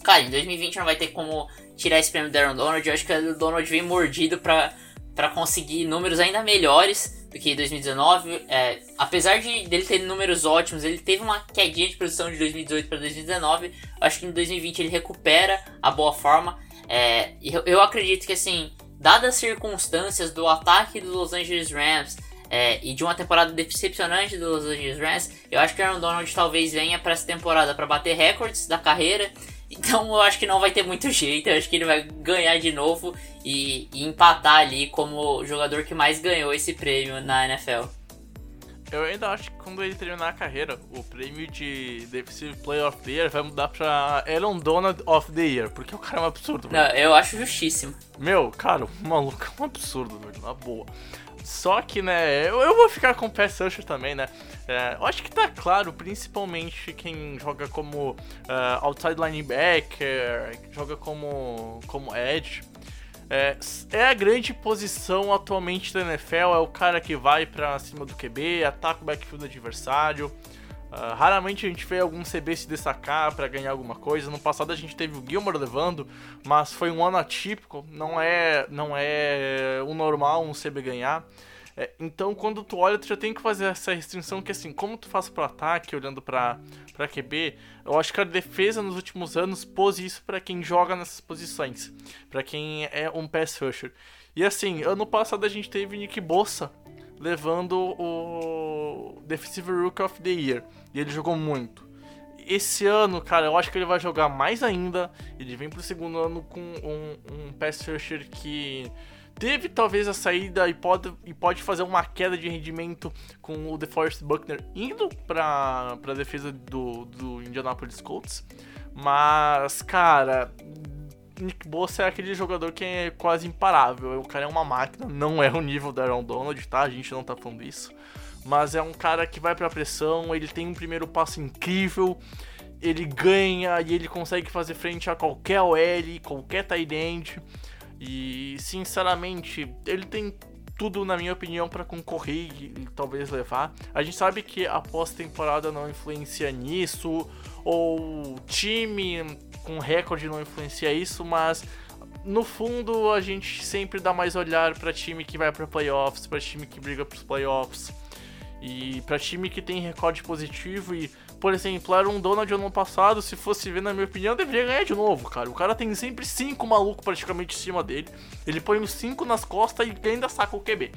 Cara, em 2020 não vai ter como tirar esse prêmio do Aaron Donald. Eu acho que o Donald veio mordido para para conseguir números ainda melhores que em 2019. É, apesar de dele ter números ótimos, ele teve uma quedinha de produção de 2018 para 2019. Eu acho que em 2020 ele recupera a boa forma. É, eu, eu acredito que assim, dadas as circunstâncias do ataque do Los Angeles Rams é, e de uma temporada decepcionante do Los Angeles Rams, eu acho que o Aaron Donald talvez venha para essa temporada para bater recordes da carreira. Então eu acho que não vai ter muito jeito, eu acho que ele vai ganhar de novo e, e empatar ali como jogador que mais ganhou esse prêmio na NFL. Eu ainda acho que quando ele terminar a carreira, o prêmio de Defensive Player of the Year vai mudar pra Aaron Donald of the Year, porque o cara é um absurdo, velho. Não, eu acho justíssimo. Meu, cara, o maluco é um absurdo, velho, na boa. Só que, né, eu, eu vou ficar com o Pass Rusher também, né? É, eu acho que tá claro, principalmente quem joga como ah, outside linebacker, joga como, como edge. É, é a grande posição atualmente da NFL, é o cara que vai pra cima do QB, ataca o backfield adversário. Ah, raramente a gente vê algum CB se destacar pra ganhar alguma coisa. No passado a gente teve o Gilmore levando, mas foi um ano atípico. Não é, não é o normal um CB ganhar. É, então quando tu olha, tu já tem que fazer essa restrição que assim, como tu faz pro ataque, olhando pra, pra QB, eu acho que a defesa nos últimos anos pôs isso pra quem joga nessas posições, pra quem é um pass rusher. E assim, ano passado a gente teve Nick Bossa levando o Defensive Rookie of the Year. E ele jogou muito. Esse ano, cara, eu acho que ele vai jogar mais ainda. Ele vem pro segundo ano com um, um pass rusher que teve talvez a saída e pode, e pode fazer uma queda de rendimento com o DeForest Buckner indo para a defesa do, do Indianapolis Colts. Mas, cara, Nick Bosa é aquele jogador que é quase imparável. O cara é uma máquina, não é o nível da Aaron Donald, tá? A gente não tá falando isso. Mas é um cara que vai pra pressão, ele tem um primeiro passo incrível, ele ganha e ele consegue fazer frente a qualquer OL, qualquer tight end. E sinceramente, ele tem tudo, na minha opinião, para concorrer e, talvez levar. A gente sabe que a pós-temporada não influencia nisso, ou time com recorde não influencia isso, mas no fundo a gente sempre dá mais olhar para time que vai para playoffs, para time que briga para os playoffs e para time que tem recorde positivo e por exemplo, era um Donald ano passado, se fosse ver, na minha opinião, deveria ganhar de novo, cara. O cara tem sempre cinco malucos praticamente em cima dele. Ele põe os cinco nas costas e ainda saca o QB.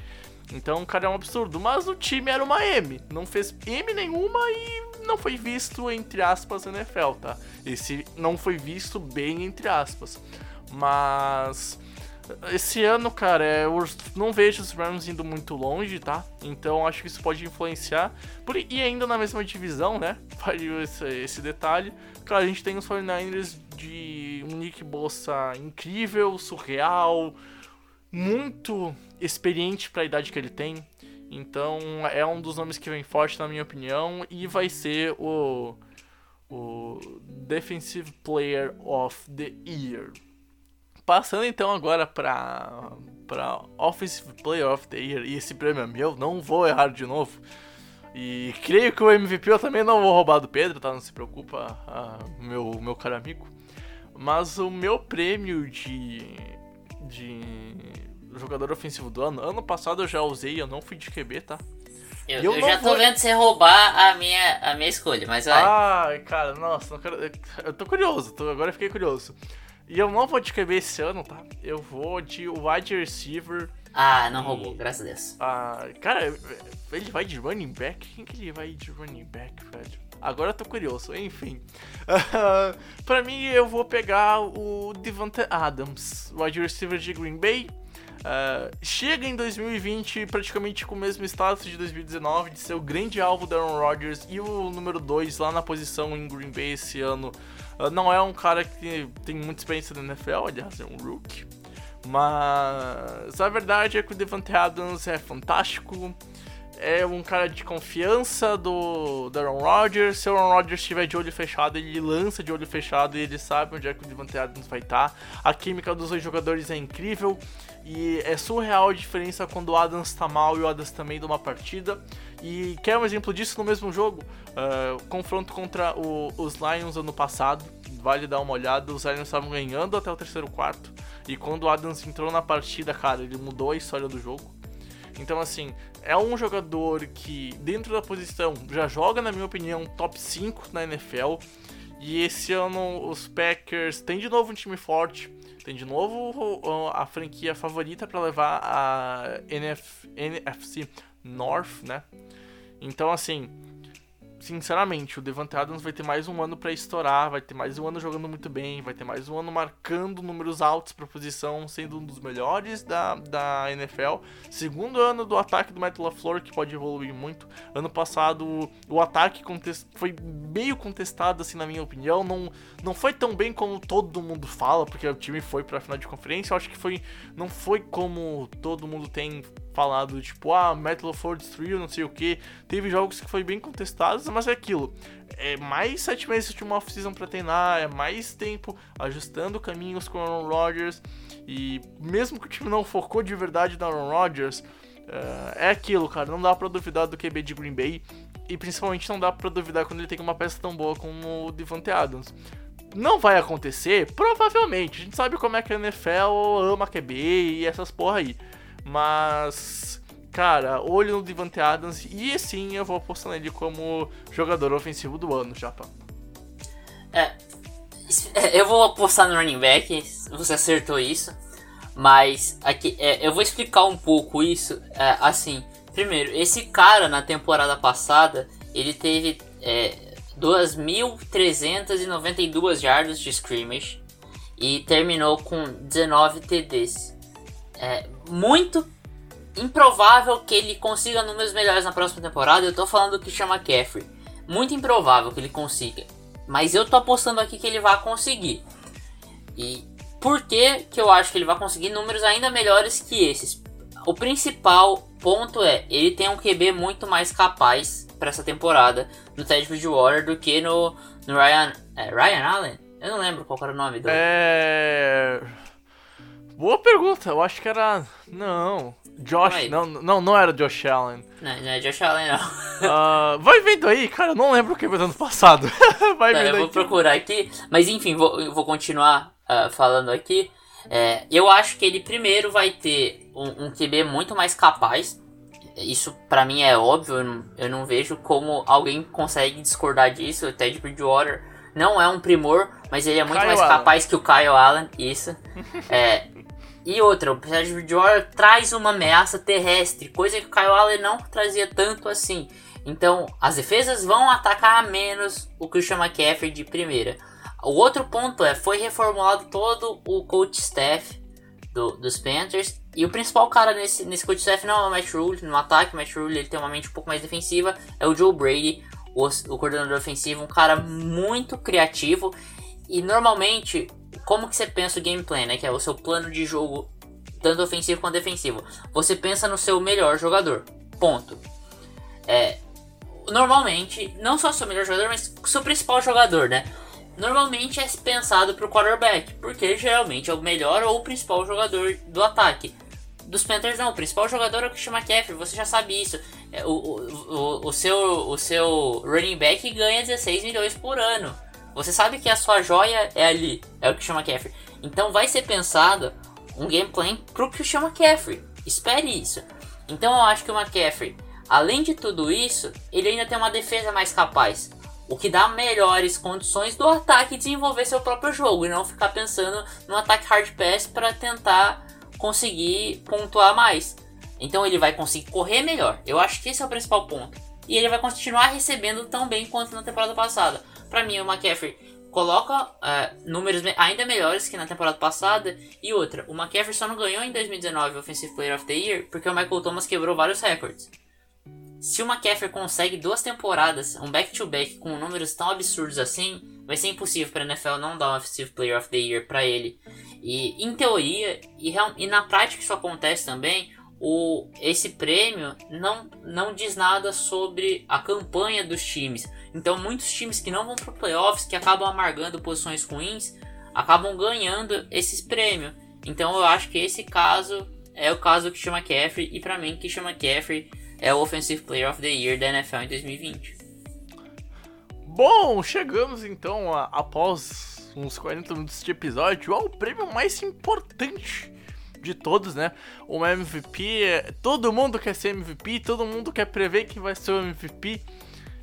Então, cara é um absurdo. Mas o time era uma M. Não fez M nenhuma e não foi visto, entre aspas, NFL, tá? Esse não foi visto bem, entre aspas. Mas esse ano, cara, é, eu não vejo os Rams indo muito longe, tá? Então acho que isso pode influenciar. Por, e ainda na mesma divisão, né? Vale esse, esse detalhe. Cara, a gente tem os 49ers de um Nick Bossa incrível, surreal, muito experiente para a idade que ele tem. Então é um dos nomes que vem forte, na minha opinião, e vai ser o, o Defensive Player of the Year. Passando então agora para para Offensive Player of the Year, e esse prêmio é meu, não vou errar de novo. E creio que o MVP eu também não vou roubar do Pedro, tá? Não se preocupa, ah, meu, meu caro amigo. Mas o meu prêmio de, de jogador ofensivo do ano, ano passado eu já usei, eu não fui de QB, tá? Eu, eu, eu já tô vou... vendo você roubar a minha, a minha escolha, mas vai. Ai, cara, nossa, quero... eu tô curioso, tô... agora eu fiquei curioso. E eu não vou de QB esse ano, tá? Eu vou de wide receiver. Ah, não e... roubou, graças a Deus. Ah, cara, ele vai de running back? Quem que ele vai de running back, velho? Agora eu tô curioso, enfim. Uh, pra mim, eu vou pegar o Devante Adams, wide receiver de Green Bay. Uh, chega em 2020 praticamente com o mesmo status de 2019, de ser o grande alvo da Aaron Rodgers e o número 2 lá na posição em Green Bay esse ano Uh, não é um cara que tem muita experiência na NFL, aliás, é um rookie. Mas a verdade é que o Devante Adams é fantástico. É um cara de confiança do, do Aaron Rodgers. Se o Aaron Rodgers estiver de olho fechado, ele lança de olho fechado e ele sabe onde é que o Devante Adams vai estar. Tá. A química dos dois jogadores é incrível. E é surreal a diferença quando o Adams está mal e o Adams também de uma partida. E quer um exemplo disso no mesmo jogo? Uh, confronto contra o, os Lions ano passado. Vale dar uma olhada. Os Lions estavam ganhando até o terceiro quarto. E quando o Adams entrou na partida, cara, ele mudou a história do jogo. Então, assim, é um jogador que, dentro da posição, já joga, na minha opinião, top 5 na NFL. E esse ano os Packers têm de novo um time forte tem de novo a franquia favorita para levar a NF, NFC North, né? Então, assim, sinceramente, o Devante Adams vai ter mais um ano para estourar, vai ter mais um ano jogando muito bem, vai ter mais um ano marcando números altos para posição, sendo um dos melhores da, da NFL. Segundo ano do ataque do Matt LaFleur, que pode evoluir muito. Ano passado, o ataque foi meio contestado, assim, na minha opinião. Não, não foi tão bem como todo mundo fala, porque o time foi para a final de conferência. Eu acho que foi, não foi como todo mundo tem falado, tipo, ah, Metal of destruiu, não sei o que. Teve jogos que foi bem contestados, mas é aquilo. É mais sete meses de uma off-season pra treinar, é mais tempo ajustando caminhos com o Aaron Rodgers. E mesmo que o time não focou de verdade no Aaron Rodgers, uh, é aquilo, cara. Não dá pra duvidar do QB de Green Bay. E principalmente não dá pra duvidar quando ele tem uma peça tão boa como o Devante Adams. Não vai acontecer? Provavelmente. A gente sabe como é que a NFL ama QB e essas porra aí. Mas, cara, olho no Devante Adams e sim eu vou apostar nele como jogador ofensivo do ano, Japa. É, é, eu vou apostar no running back, você acertou isso. Mas aqui, é, eu vou explicar um pouco isso. É, assim, primeiro, esse cara na temporada passada ele teve é, 2.392 yardas de scrimmage e terminou com 19 TDs. É muito improvável que ele consiga números melhores na próxima temporada. Eu tô falando que chama McCaffrey. Muito improvável que ele consiga. Mas eu tô apostando aqui que ele vai conseguir. E por que, que eu acho que ele vai conseguir números ainda melhores que esses? O principal ponto é, ele tem um QB muito mais capaz para essa temporada no Ted Bridgewater do que no, no Ryan, é, Ryan Allen? Eu não lembro qual era o nome do... É... Boa pergunta, eu acho que era... Não... Josh, não, não, não era Josh Allen. Não, não é Josh Allen, não. Uh, vai vendo aí, cara, eu não lembro o que foi do ano passado. vai tá, vendo eu vou aí. procurar aqui, mas enfim, vou, vou continuar uh, falando aqui. É, eu acho que ele primeiro vai ter um, um QB muito mais capaz. Isso para mim é óbvio, eu não, eu não, vejo como alguém consegue discordar disso. O Ted Bridgewater não é um primor, mas ele é muito Kyle mais Allen. capaz que o Kyle Allen. Isso. é, e outra, o Ted Bridgewater traz uma ameaça terrestre, coisa que o Kyle Allen não trazia tanto assim. Então, as defesas vão atacar menos o Christian McCaffrey de primeira. O outro ponto é, foi reformulado todo o coach staff do, dos Panthers. E o principal cara nesse, nesse coach staff não é o Matt Rule, no ataque, o Matt Rule ele tem uma mente um pouco mais defensiva, é o Joe Brady, o, o coordenador ofensivo, um cara muito criativo. E normalmente, como que você pensa o game plan, né? Que é o seu plano de jogo, tanto ofensivo quanto defensivo. Você pensa no seu melhor jogador. Ponto. É, normalmente, não só seu melhor jogador, mas seu principal jogador, né? Normalmente é pensado para o quarterback, porque geralmente é o melhor ou o principal jogador do ataque. Dos Panthers não, o principal jogador é o Christian McCaffrey, você já sabe isso. É, O, o, o, o, seu, o seu running back ganha 16 milhões por ano. Você sabe que a sua joia é ali, é o Christian McCaffrey. Então vai ser pensado um game plan pro Christian McCaffrey. Espere isso. Então eu acho que o McCaffrey, além de tudo isso, ele ainda tem uma defesa mais capaz. O que dá melhores condições do ataque desenvolver seu próprio jogo e não ficar pensando no ataque hard pass para tentar conseguir pontuar mais. Então ele vai conseguir correr melhor. Eu acho que esse é o principal ponto. E ele vai continuar recebendo tão bem quanto na temporada passada. Para mim, o McCaffrey coloca é, números me- ainda melhores que na temporada passada. E outra, o McCaffrey só não ganhou em 2019 o Offensive Player of the Year porque o Michael Thomas quebrou vários recordes. Se o McCaffrey consegue duas temporadas, um back-to-back com números tão absurdos assim, vai ser impossível para a NFL não dar um Offensive Player of the Year para ele. E em teoria, e, e na prática isso acontece também, o, esse prêmio não, não diz nada sobre a campanha dos times. Então muitos times que não vão para playoffs, que acabam amargando posições ruins, acabam ganhando esses prêmios. Então eu acho que esse caso é o caso que chama McCaffrey, e para mim que chama McCaffrey é o Offensive Player of the Year da NFL em 2020. Bom, chegamos então a- após uns 40 minutos de episódio ao prêmio mais importante de todos, né? O MVP, é- todo mundo quer ser MVP, todo mundo quer prever quem vai ser o MVP.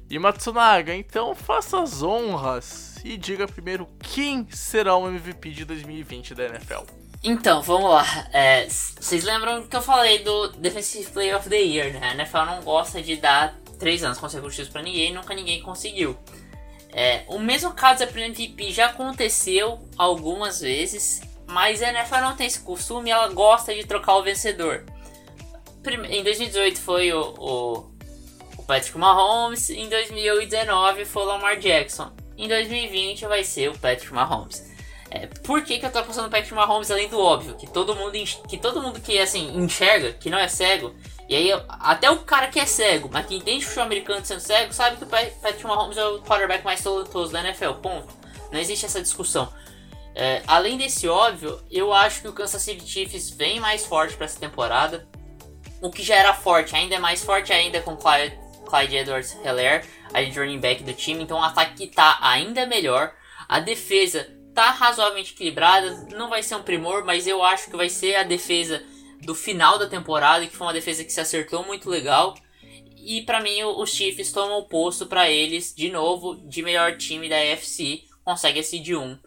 E Matsunaga, então faça as honras e diga primeiro quem será o MVP de 2020 da NFL. Então, vamos lá. É, Vocês lembram que eu falei do Defensive Player of the Year, né? A NFL não gosta de dar três anos consecutivos pra ninguém, nunca ninguém conseguiu. É, o mesmo caso para MVP já aconteceu algumas vezes, mas a NFL não tem esse costume, ela gosta de trocar o vencedor. Em 2018 foi o, o, o Patrick Mahomes, em 2019 foi o Lamar Jackson, em 2020 vai ser o Patrick Mahomes. É, por que, que eu tô apostando no Patrick Mahomes além do óbvio? Que todo mundo, que todo mundo que assim, enxerga, que não é cego, e aí até o cara que é cego, mas que entende futebol americano sendo cego, sabe que o Pat- Patrick Mahomes é o quarterback mais talentoso da NFL, ponto. Não existe essa discussão. É, além desse óbvio, eu acho que o Kansas City Chiefs vem mais forte para essa temporada. O que já era forte, ainda é mais forte ainda com Clyde, Clyde edwards aí de running back do time. Então o ataque tá ainda melhor. A defesa tá razoavelmente equilibrada. Não vai ser um primor, mas eu acho que vai ser a defesa do final da temporada, que foi uma defesa que se acertou muito legal. E pra mim os Chiefs tomam o posto pra eles de novo de melhor time da AFC, consegue esse de 1.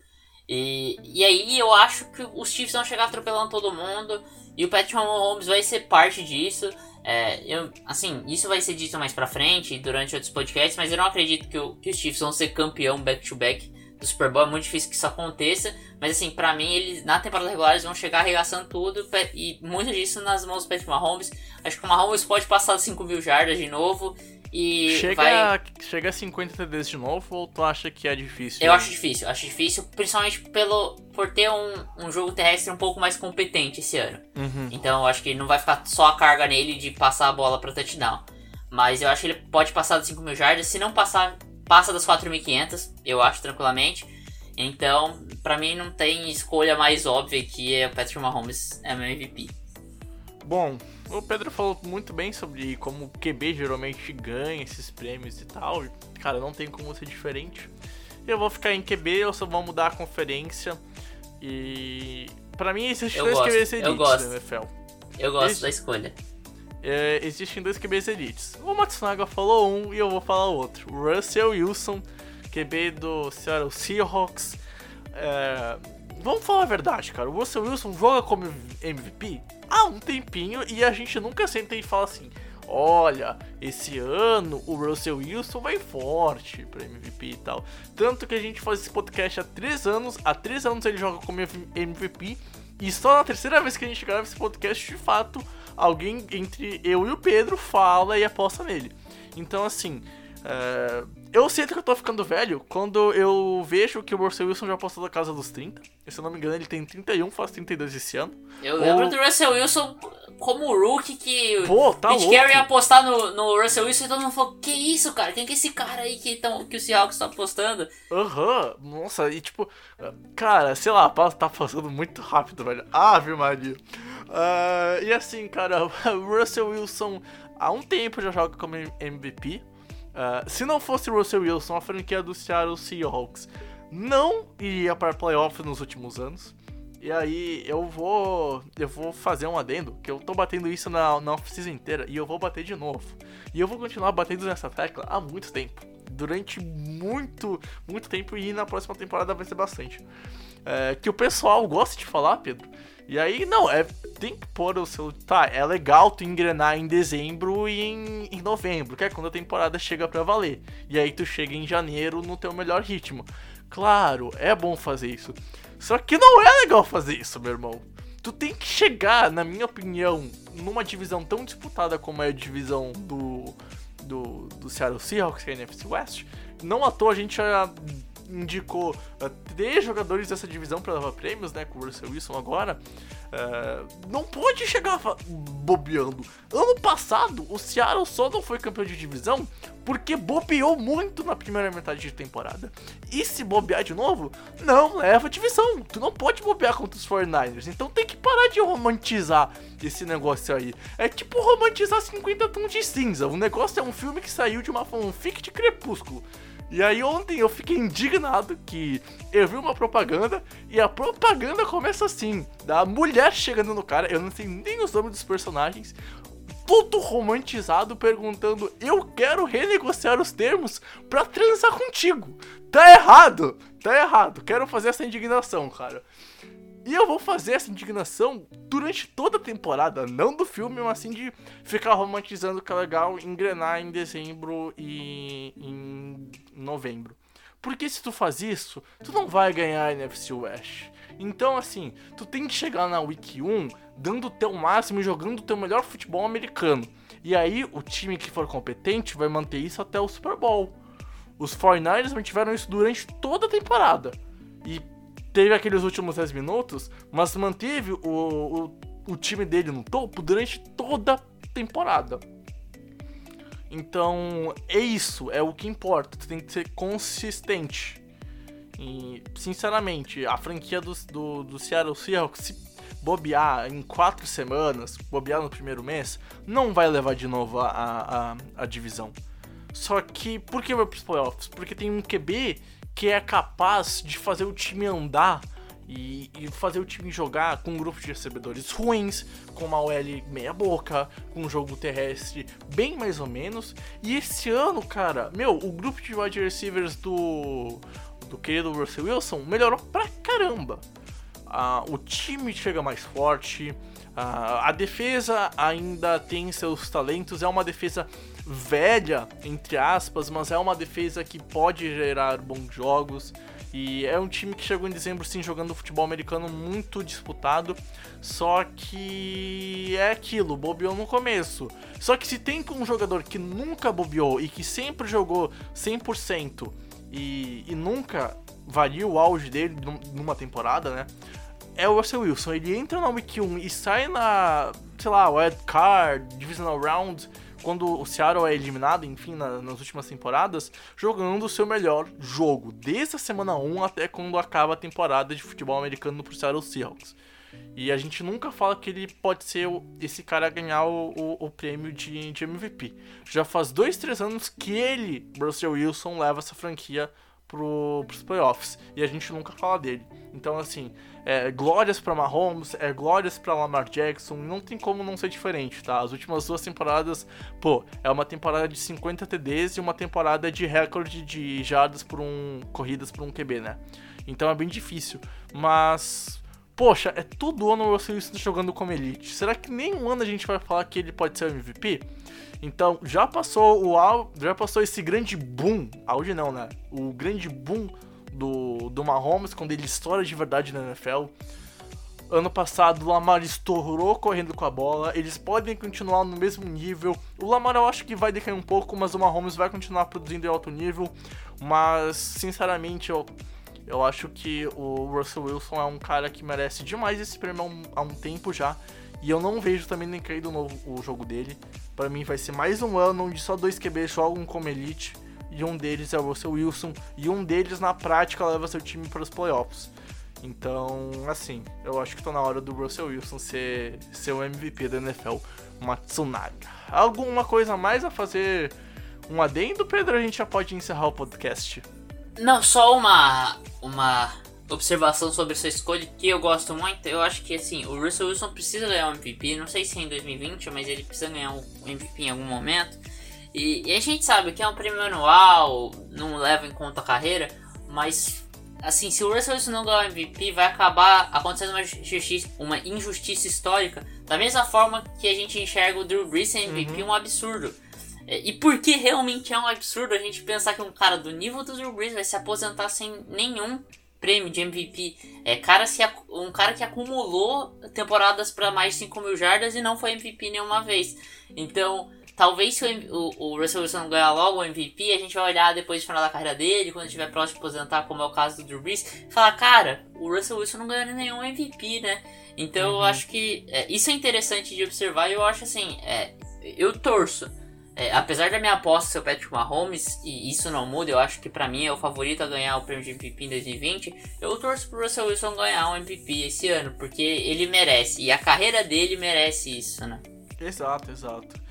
E, e aí eu acho que os Chiefs vão chegar atropelando todo mundo e o Patrick Mahomes vai ser parte disso. É, eu, assim, isso vai ser dito mais pra frente, durante outros podcasts, mas eu não acredito que, o, que os Chiefs vão ser campeão back-to-back do Super Bowl. É muito difícil que isso aconteça, mas assim, pra mim, eles na temporada regular eles vão chegar arregaçando tudo e muito disso nas mãos do Patrick Mahomes. Acho que o Mahomes pode passar 5 mil jardas de novo e Chega, vai... chega a 50 TDs de novo ou tu acha que é difícil? Eu acho difícil, acho difícil, principalmente pelo, por ter um, um jogo terrestre um pouco mais competente esse ano. Uhum. Então eu acho que não vai ficar só a carga nele de passar a bola para touchdown. Mas eu acho que ele pode passar das 5 mil jardas. Se não passar, passa das 4.500, eu acho tranquilamente. Então, pra mim não tem escolha mais óbvia que é o Patrick Mahomes é meu MVP. Bom, o Pedro falou muito bem sobre como o QB geralmente ganha esses prêmios e tal. Cara, não tem como ser diferente. Eu vou ficar em QB, eu só vou mudar a conferência. E. Pra mim, existem Eu dois gosto, QBs eu elites gosto. na NFL. Eu gosto Esse- da escolha. É, existem dois QBs elites. O Matsunaga falou um e eu vou falar outro. O Russell Wilson, QB do Seattle Seahawks. É, vamos falar a verdade, cara. O Russell Wilson joga como MVP há um tempinho e a gente nunca senta e fala assim: olha, esse ano o Russell Wilson vai forte pra MVP e tal. Tanto que a gente faz esse podcast há três anos, há três anos ele joga como MVP. E só na terceira vez que a gente grava esse podcast, de fato, alguém entre eu e o Pedro fala e aposta nele. Então, assim, é, eu sinto que eu tô ficando velho quando eu vejo que o Russell Wilson já passou da casa dos 30. E, se eu não me engano, ele tem 31, faz 32 esse ano. Eu Ou- lembro do Russell Wilson como rookie que Pô, tá Pete louco. Carey ia apostar no, no Russell Wilson e todo mundo falou: Que isso, cara? Quem que é esse cara aí que, tão, que o Seahawks tá apostando? Aham, nossa, e tipo, cara, sei lá, tá passando muito rápido, velho. Ave Maria. Ah, e assim, cara, o Russell Wilson há um tempo já joga como MVP. Ah, se não fosse Russell Wilson, a franquia do Seattle Seahawks não iria para playoff nos últimos anos. E aí eu vou eu vou fazer um adendo, que eu tô batendo isso na, na off-season inteira e eu vou bater de novo. E eu vou continuar batendo nessa tecla há muito tempo. Durante muito, muito tempo e na próxima temporada vai ser bastante. É, que o pessoal gosta de falar, Pedro. E aí, não, é tem que pôr o seu. Tá, é legal tu engrenar em dezembro e em, em novembro, que é quando a temporada chega pra valer. E aí tu chega em janeiro no teu melhor ritmo. Claro, é bom fazer isso. Só que não é legal fazer isso, meu irmão. Tu tem que chegar, na minha opinião, numa divisão tão disputada como é a divisão do, do, do Seattle Seahawks, que é NFC West. Não à toa a gente já indicou eh, três jogadores dessa divisão para levar prêmios, né? Com o Russell Wilson agora. Eh, não pode chegar bobeando. Ano passado, o Seattle só não foi campeão de divisão porque bobeou muito na primeira metade de temporada. E se bobear de novo, não leva a divisão. Tu não pode bobear contra os 49ers. Então tem que parar de romantizar esse negócio aí. É tipo romantizar 50 tons de cinza. O negócio é um filme que saiu de uma fanfic de Crepúsculo. E aí ontem eu fiquei indignado que eu vi uma propaganda e a propaganda começa assim, da mulher chegando no cara, eu não sei nem os nomes dos personagens, tudo romantizado perguntando: "Eu quero renegociar os termos pra transar contigo". Tá errado. Tá errado. Quero fazer essa indignação, cara. E eu vou fazer essa indignação durante toda a temporada, não do filme, mas assim de ficar romantizando que é legal engrenar em dezembro e em novembro. Porque se tu faz isso, tu não vai ganhar a NFC West. Então, assim, tu tem que chegar na Week 1 dando o teu máximo e jogando o teu melhor futebol americano. E aí, o time que for competente vai manter isso até o Super Bowl. Os 49ers mantiveram isso durante toda a temporada. E teve aqueles últimos 10 minutos, mas manteve o, o, o time dele no topo durante toda a temporada. Então, é isso, é o que importa. Tu tem que ser consistente. E, sinceramente, a franquia do, do, do Seattle Seahawks, se bobear em quatro semanas, bobear no primeiro mês, não vai levar de novo a, a, a, divisão. Só que, por que vai pros playoffs? Porque tem um QB que é capaz de fazer o time andar e, e fazer o time jogar com um grupo de recebedores ruins, com uma OL meia boca, com um jogo terrestre bem mais ou menos. E esse ano, cara, meu, o grupo de wide receivers do do querido Russell Wilson melhorou pra caramba. Ah, o time chega mais forte, ah, a defesa ainda tem seus talentos, é uma defesa velha, entre aspas, mas é uma defesa que pode gerar bons jogos. E é um time que chegou em dezembro sim jogando futebol americano muito disputado. Só que é aquilo, bobeou no começo. Só que se tem um jogador que nunca bobeou e que sempre jogou 100% e, e nunca varia o auge dele numa temporada, né? É o Russell Wilson. Ele entra na Week 1 e sai na, sei lá, Wild Card, Divisional Round quando o Seattle é eliminado, enfim, na, nas últimas temporadas, jogando o seu melhor jogo, desde a semana 1 até quando acaba a temporada de futebol americano pro Seattle Seahawks. E a gente nunca fala que ele pode ser esse cara a ganhar o, o, o prêmio de, de, MVP. Já faz dois, três anos que ele, Russell Wilson, leva essa franquia pro, pros playoffs. E a gente nunca fala dele. Então, assim, é, glórias para Mahomes, é, glórias para Lamar Jackson, não tem como não ser diferente, tá? As últimas duas temporadas, pô, é uma temporada de 50 TDs e uma temporada de recorde de jardas por um corridas por um QB, né? Então é bem difícil, mas poxa, é todo ano o Russell Wilson jogando como elite. Será que nenhum ano a gente vai falar que ele pode ser o MVP? Então, já passou o já passou esse grande boom, auge não, né? O grande boom do, do Mahomes quando ele estoura de verdade na NFL. Ano passado o Lamar estourou correndo com a bola. Eles podem continuar no mesmo nível. O Lamar eu acho que vai decair um pouco, mas o Mahomes vai continuar produzindo em alto nível. Mas, sinceramente, eu, eu acho que o Russell Wilson é um cara que merece demais esse prêmio há um, há um tempo já. E eu não vejo também nem cair do novo o jogo dele. Para mim vai ser mais um ano onde só dois QB jogam como elite e um deles é o Russell Wilson, e um deles na prática leva seu time para os playoffs. Então, assim, eu acho que tá na hora do Russell Wilson ser, ser o MVP da NFL, Matsunaga. Alguma coisa mais a fazer um adendo, Pedro? A gente já pode encerrar o podcast. Não, só uma, uma observação sobre essa escolha que eu gosto muito. Eu acho que assim, o Russell Wilson precisa ganhar um MVP. Não sei se é em 2020, mas ele precisa ganhar um MVP em algum momento. E, e, a gente sabe que é um prêmio anual, não leva em conta a carreira, mas assim, se o Russell Wilson não ganhar o MVP, vai acabar acontecendo uma, justiça, uma injustiça histórica, da mesma forma que a gente enxerga o Drew Brees sem MVP uhum. um absurdo. É, e por que realmente é um absurdo a gente pensar que um cara do nível do Drew Brees vai se aposentar sem nenhum prêmio de MVP? É cara se, um cara que acumulou temporadas para mais de 5 mil jardas e não foi MVP nenhuma vez. Então, Talvez se o, o, Russell Wilson ganhar logo o MVP, a gente vai olhar depois do final da carreira dele, quando estiver próximo de aposentar, como é o caso do Drew Brees, e falar, cara, o Russell Wilson não ganhou nenhum MVP, né? Então uhum. eu acho que é, isso é interessante de observar e eu acho assim, é, eu torço. É, apesar da minha aposta ser o Patrick Mahomes, e isso não muda, eu acho que para mim é o favorito a ganhar o prêmio de MVP em 2020. Eu torço pro Russell Wilson ganhar um MVP esse ano, porque ele merece, e a carreira dele merece isso, né? Exato, exato.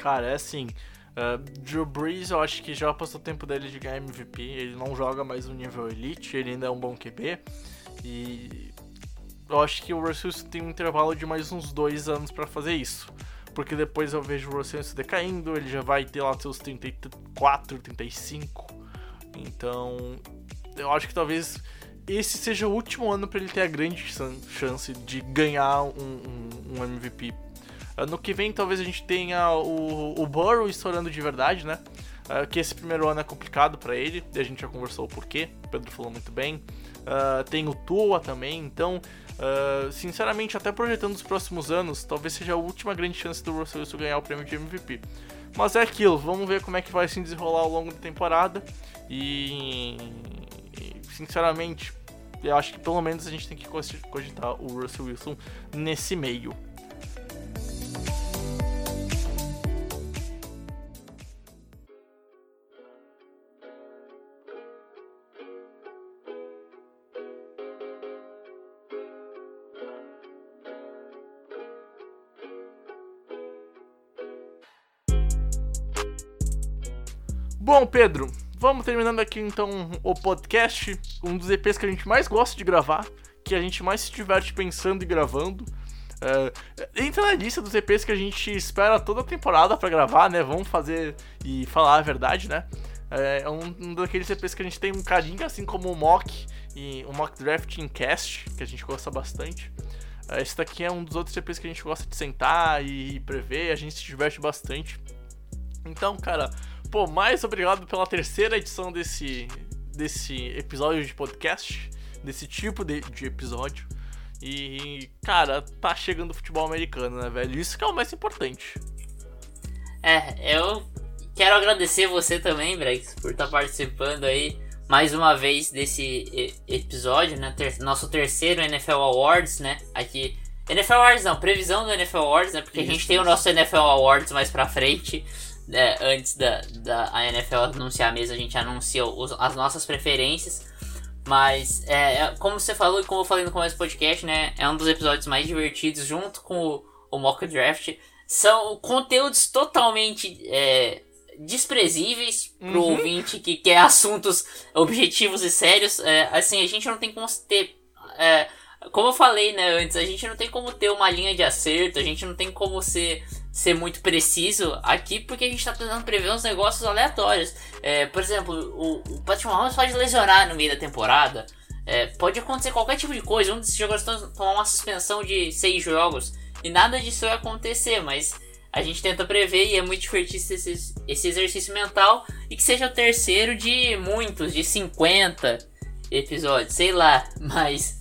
Cara, é assim. Uh, Drew Brees, eu acho que já passou o tempo dele de ganhar MVP. Ele não joga mais no nível elite, ele ainda é um bom QB. E eu acho que o Russell tem um intervalo de mais uns dois anos para fazer isso. Porque depois eu vejo o Russell decaindo, ele já vai ter lá seus 34, 35. Então, eu acho que talvez esse seja o último ano para ele ter a grande chance de ganhar um, um, um MVP Ano que vem talvez a gente tenha o, o Burrow estourando de verdade, né? Uh, que esse primeiro ano é complicado para ele, e a gente já conversou o porquê, o Pedro falou muito bem. Uh, tem o Tua também, então, uh, sinceramente, até projetando os próximos anos, talvez seja a última grande chance do Russell Wilson ganhar o prêmio de MVP. Mas é aquilo, vamos ver como é que vai se desenrolar ao longo da temporada. E, sinceramente, eu acho que pelo menos a gente tem que cogitar o Russell Wilson nesse meio. Bom, Pedro, vamos terminando aqui então o podcast, um dos EPs que a gente mais gosta de gravar, que a gente mais se diverte pensando e gravando. Uh, entra na lista dos EPs que a gente espera toda a temporada para gravar, né? Vamos fazer e falar a verdade, né? É um, um daqueles EPs que a gente tem um carinho, assim como o Mock e o Mock Drafting Cast, que a gente gosta bastante. Uh, esse daqui é um dos outros EPs que a gente gosta de sentar e, e prever, a gente se diverte bastante. Então, cara, pô, mais obrigado pela terceira edição desse, desse episódio de podcast, desse tipo de, de episódio. E, cara, tá chegando o futebol americano, né, velho? Isso que é o mais importante. É, eu quero agradecer você também, Brex, por estar tá participando aí mais uma vez desse episódio, né? Ter nosso terceiro NFL Awards, né? Aqui. NFL Awards não, previsão do NFL Awards, né? Porque isso, a gente tem o nosso NFL Awards mais pra frente. Né? Antes da, da a NFL anunciar mesmo, a gente anuncia os, as nossas preferências. Mas, é, é, como você falou e como eu falei no começo do podcast, né? É um dos episódios mais divertidos, junto com o, o Mock Draft. São conteúdos totalmente é, desprezíveis pro uhum. ouvinte que quer assuntos objetivos e sérios. É, assim, a gente não tem como ter. É, como eu falei né, antes, a gente não tem como ter uma linha de acerto, a gente não tem como ser ser muito preciso aqui, porque a gente tá tentando prever uns negócios aleatórios. É, por exemplo, o, o Patrick Mahomes pode lesionar no meio da temporada. É, pode acontecer qualquer tipo de coisa. Um desses jogadores tomar uma suspensão de seis jogos. E nada disso vai acontecer, mas a gente tenta prever e é muito divertido esse, esse exercício mental. E que seja o terceiro de muitos, de 50 episódios, sei lá, mas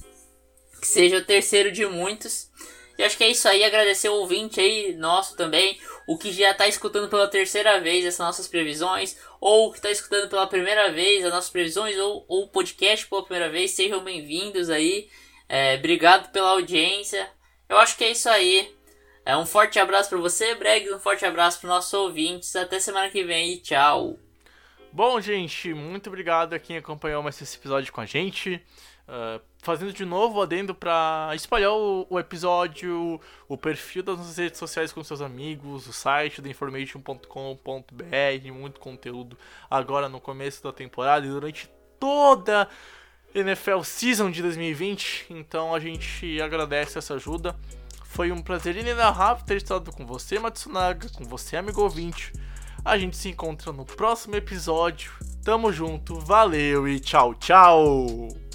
que seja o terceiro de muitos. E acho que é isso aí. Agradecer o ouvinte aí, nosso também. O que já está escutando pela terceira vez essas nossas previsões. Ou que está escutando pela primeira vez as nossas previsões. Ou o podcast pela primeira vez. Sejam bem-vindos aí. É, obrigado pela audiência. Eu acho que é isso aí. É um forte abraço para você, Breg. Um forte abraço para nossos ouvintes. Até semana que vem e tchau. Bom, gente, muito obrigado a quem acompanhou mais esse episódio com a gente. Uh, fazendo de novo adendo para espalhar o, o, episódio, o perfil das nossas redes sociais com seus amigos, o site da information.com.br, muito conteúdo agora no começo da temporada e durante toda NFL Season de 2020. Então a gente agradece essa ajuda. Foi um prazer inenarrável ter estado com você, Matsunaga, com você, amigo ouvinte. A gente se encontra no próximo episódio. Tamo junto, valeu e tchau, tchau!